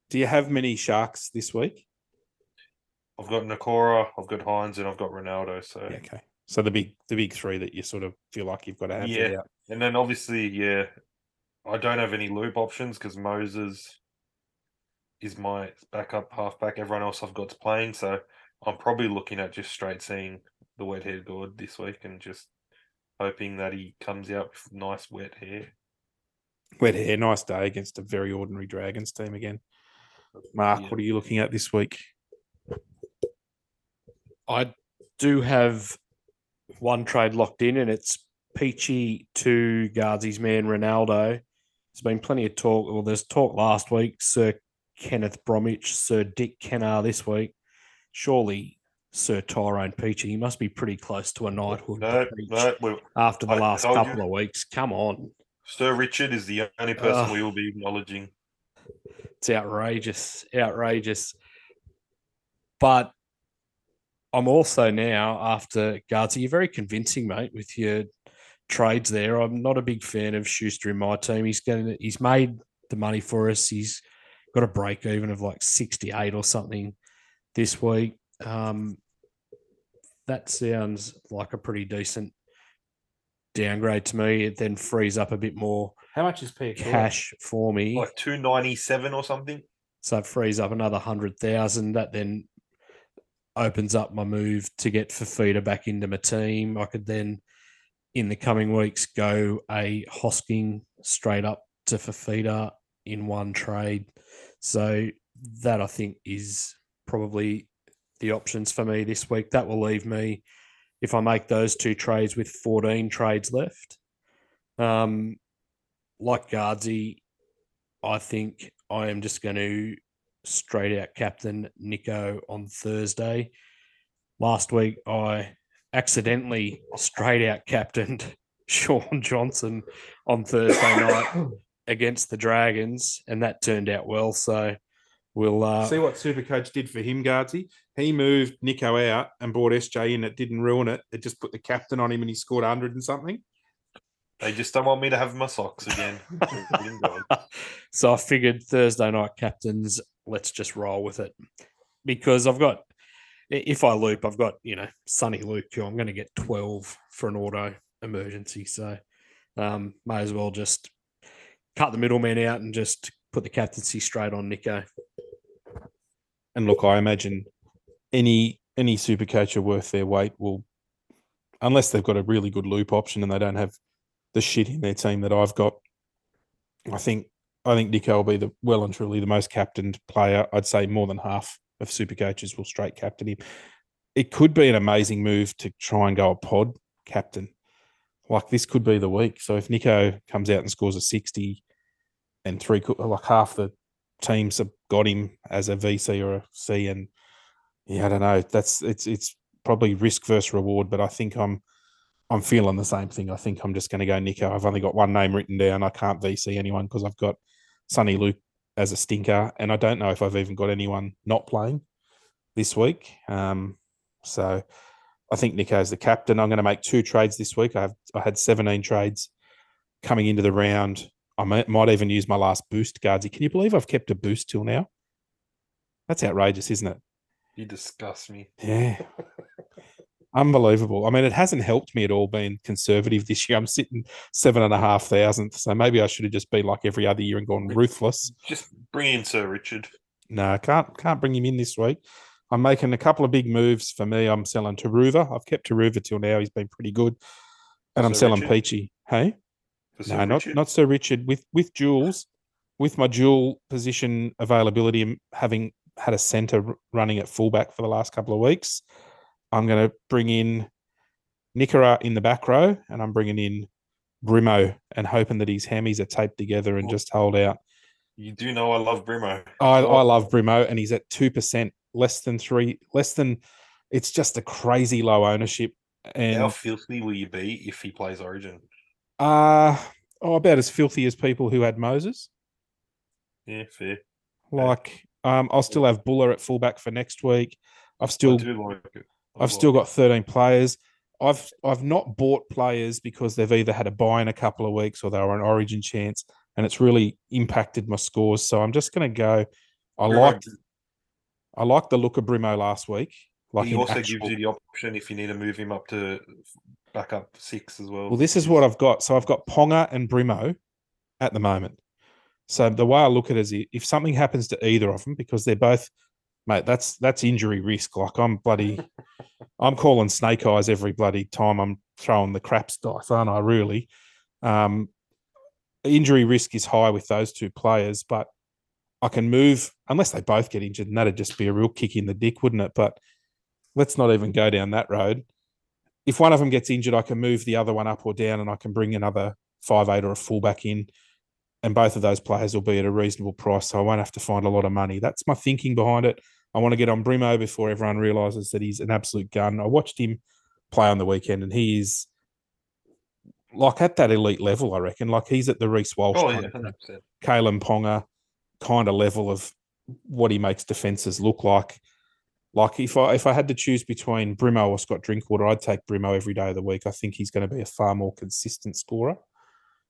Do you have many sharks this week? I've got Nikora, I've got Hynes, and I've got Ronaldo. So Yeah, okay. So the big the big three that you sort of feel like you've got to have. Yeah. And then obviously, yeah, I don't have any loop options because Moses is my backup halfback. Everyone else I've got's playing, so I'm probably looking at just straight seeing the wet haired god this week and just hoping that he comes out with nice wet hair. Wet hair, nice day against a very ordinary Dragons team again. Mark, Yeah. what are you looking at this week? I do have one trade locked in, and it's Peachey to Gardsy's man Ronaldo. There's been plenty of talk. Well, there's talk last week. Sir Kenneth Bromwich, Sir Dick Kennar this week. Surely Sir Tyrone Peachey. He must be pretty close to a knighthood No, no, we, after the I last told you. couple of weeks. Come on. Sir Richard is the only person Ugh. we will be acknowledging. It's outrageous, outrageous. But I'm also now after Gardsy, you're very convincing, mate, with your trades there. I'm not a big fan of Schuster in my team. He's getting he's made the money for us. He's got a break even of like 68 or something this week. Um, that sounds like a pretty decent downgrade to me. It then frees up a bit more How much is Piakura? cash for me. Like 297 or something. So it frees up another hundred thousand. That then opens up my move to get Fifita back into my team. I could then, in the coming weeks, go a Hosking straight up to Fifita in one trade. So that I think is probably the options for me this week. That will leave me if I make those two trades with 14 trades left. Um, like Gardsy, I think I am just going to straight out captain Nico on Thursday. Last week, I accidentally straight out captained Shaun Johnson on Thursday night against the Dragons, and that turned out well. So we'll uh, See what Supercoach did for him, Gardsy. He moved Nico out and brought SJ in. It didn't ruin it. It just put the captain on him and he scored 100 and something. They just don't want me to have my socks again. so I figured Thursday night captains, let's just roll with it because I've got, i- if I loop, I've got, you know, Sunny Luke, I'm going to get 12 for an auto emergency. So um, may as well just cut the middleman out and just put the captaincy straight on Nico. And look, I imagine any any super coacher worth their weight will, unless they've got a really good loop option and they don't have the shit in their team that I've got. I think I think Nico will be the well and truly the most captained player. I'd say more than half of super coaches will straight captain him. It could be an amazing move to try and go a pod captain. Like this could be the week. So if Nico comes out and scores a sixty, and three like half the teams have got him as a VC or a C, and yeah, I don't know. That's it's it's probably risk versus reward, but I think I'm I'm feeling the same thing. I think I'm just going to go Nico. I've only got one name written down. I can't VC anyone because I've got Sonny Luke as a stinker, and I don't know if I've even got anyone not playing this week. Um, so I think Nico's the captain. I'm going to make two trades this week. I have I had 17 trades coming into the round. I might, might even use my last boost, Gardsy. Can you believe I've kept a boost till now? That's outrageous, isn't it? you disgust me. Yeah. Unbelievable. I mean, it hasn't helped me at all being conservative this year. I'm sitting seven and a half thousandth. So maybe I should have just been like every other year and gone ruthless. Just bring in Sir Richard. No, I can't can't bring him in this week. I'm making a couple of big moves for me. I'm selling Turuva. I've kept Turuva till now. He's been pretty good. And I'm selling Richard? Peachey. Hey? For No, Sir not Richard? not Sir Richard. With with Jules, with my dual position availability and having had a centre running at fullback for the last couple of weeks, I'm going to bring in Nikora in the back row, and I'm bringing in Brimo and hoping that his hammies are taped together and Oh. just hold out. You do know I love Brimo. I, Oh. I love Brimo, and he's at two percent, less than three, less than. It's just a crazy low ownership, and How filthy will you be if he plays Origin? uh oh, about as filthy as people who had Moses. Yeah, fair. Like, um, I'll still have Buller at fullback for next week. I've I still, do like I've still got thirteen players. I've I've not bought players because they've either had a buy in a couple of weeks or they were an Origin chance, and it's really impacted my scores. So I'm just going to go. I like I liked the look of Brimo last week. Like he also actual- gives you the option if you need to move him up to back up six as well. Well, this is what I've got. So I've got Ponga and Brimo at the moment. So the way I look at it is if something happens to either of them, because they're both, mate, that's that's injury risk. Like I'm bloody, I'm calling snake eyes every bloody time I'm throwing the craps dice, aren't I? Really, um, injury risk is high with those two players, but I can move unless they both get injured, and that'd just be a real kick in the dick, wouldn't it? But let's not even go down that road if one of them gets injured, I can move the other one up or down, and I can bring another five eight or a fullback in, and both of those players will be at a reasonable price, so I won't have to find a lot of money. That's my thinking behind it. I want to get on Brimo before everyone realizes that he's an absolute gun. I watched him play on the weekend, and he is like at that elite level. I reckon, like he's at the Reece Walsh, Oh kind yeah, of- Kalyn Ponga kind of level of what he makes defenses look like. Like if I if I had to choose between Brimo or Scott Drinkwater, I'd take Brimo every day of the week. I think he's going to be a far more consistent scorer.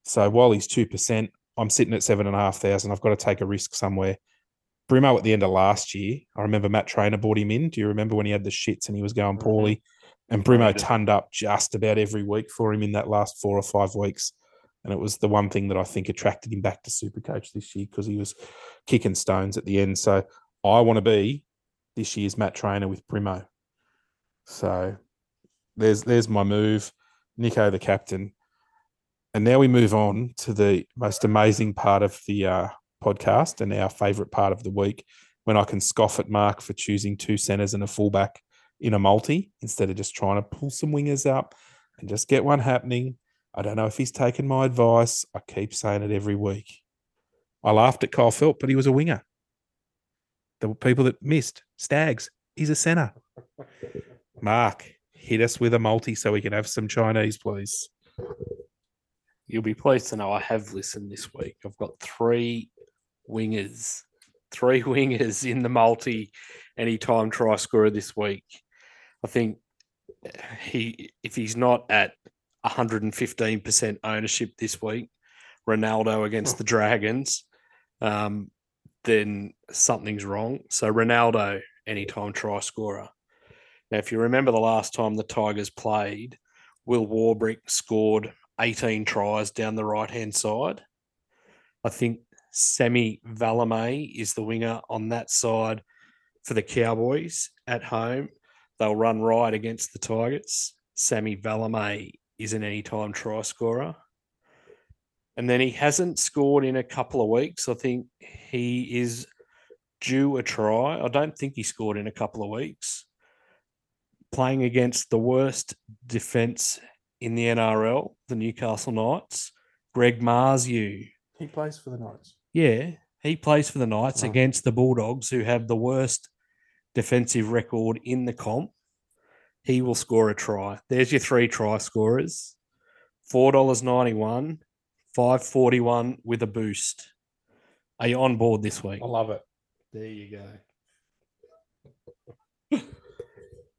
So while he's two percent, I'm sitting at seven and a half thousand. I've got to take a risk somewhere. Brimo at the end of last year, I remember Matt Trainor brought him in. Do you remember when he had the shits and he was going Mhm. poorly? And Brimo turned up just about every week for him in that last four or five weeks. And it was the one thing that I think attracted him back to Supercoach this year because he was kicking stones at the end. So I want to be this year's Matt Trainor with Brimo. So there's there's my move. Nico the captain. And now we move on to the most amazing part of the uh, podcast and our favourite part of the week when I can scoff at Mark for choosing two centres and a fullback in a multi instead of just trying to pull some wingers up and just get one happening. I don't know if he's taken my advice. I keep saying it every week. I laughed at Kyle Feldt, but he was a winger. The people that missed, Stags, he's a centre. Mark, hit us with a multi so we can have some Chinese, please. You'll be pleased to know I have listened this week. I've got three wingers three wingers in the multi anytime try scorer this week. I think he if he's not at 115% ownership this week, Ronaldo against the Dragons, um, then something's wrong. So Ronaldo, anytime try scorer. Now, if you remember the last time the Tigers played, Will Warbrick scored 18 tries down the right hand side. I think Semi Valemei is the winger on that side for the Cowboys at home. They'll run right against the Tigers. Sammy Valemei is an anytime try scorer. And then he hasn't scored in a couple of weeks. I think he is due a try. I don't think he scored in a couple of weeks. Playing against the worst defense in the NRL, the Newcastle Knights, Greg Marzhew. He plays for the Knights. Yeah, he plays for the Knights Oh. against the Bulldogs, who have the worst defensive record in the comp. He will score a try. There's your three try scorers. Four dollars ninety one, five forty one with a boost. Are you on board this week? I love it. There you go.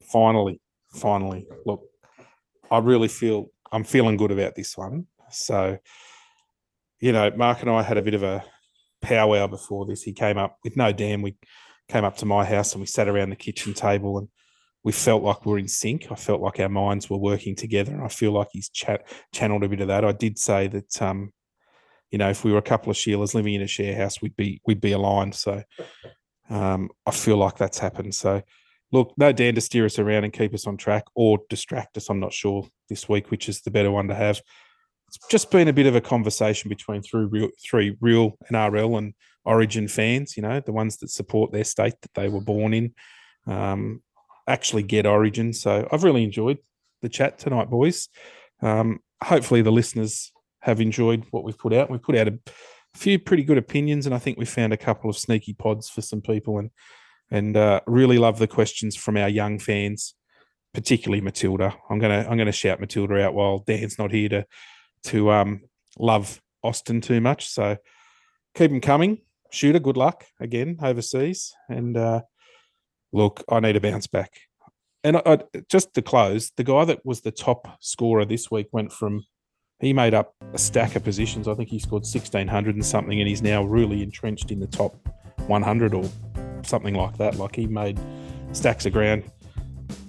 finally, finally. Look, I really feel I'm feeling good about this one. So, you know, Mark and I had a bit of a powwow before this. He came up with no damn. We came up to my house and we sat around the kitchen table and we felt like we were in sync. I felt like our minds were working together, and I feel like he's chat, channeled a bit of that. I did say that, um, you know, if we were a couple of Sheilas living in a share house, we'd be we'd be aligned. So, um, I feel like that's happened. So, look, no Dan to steer us around and keep us on track or distract us. I'm not sure this week which is the better one to have. It's just been a bit of a conversation between three real, three real NRL and Origin fans. You know, the ones that support their state that they were born in, um, actually get Origin. So I've really enjoyed the chat tonight, boys. Um, hopefully, the listeners have enjoyed what we've put out. We've put out a few pretty good opinions, and I think we found a couple of sneaky pods for some people. And and uh, really love the questions from our young fans, particularly Matilda. I'm gonna I'm gonna shout Matilda out while Dan's not here to to um, love Austin too much. So keep them coming. Shooter, good luck again overseas. And uh, look, I need a bounce back. And I, I, just to close, the guy that was the top scorer this week went from he made up a stack of positions. I think he scored 1600 and something, and he's now really entrenched in the top 100 or something like that. Like he made stacks of ground.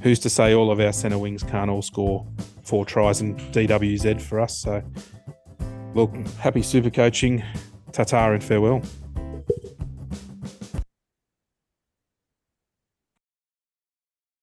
Who's to say all of our centre wings can't all score four tries in DWZ for us? So, look, happy super coaching. Ta and farewell.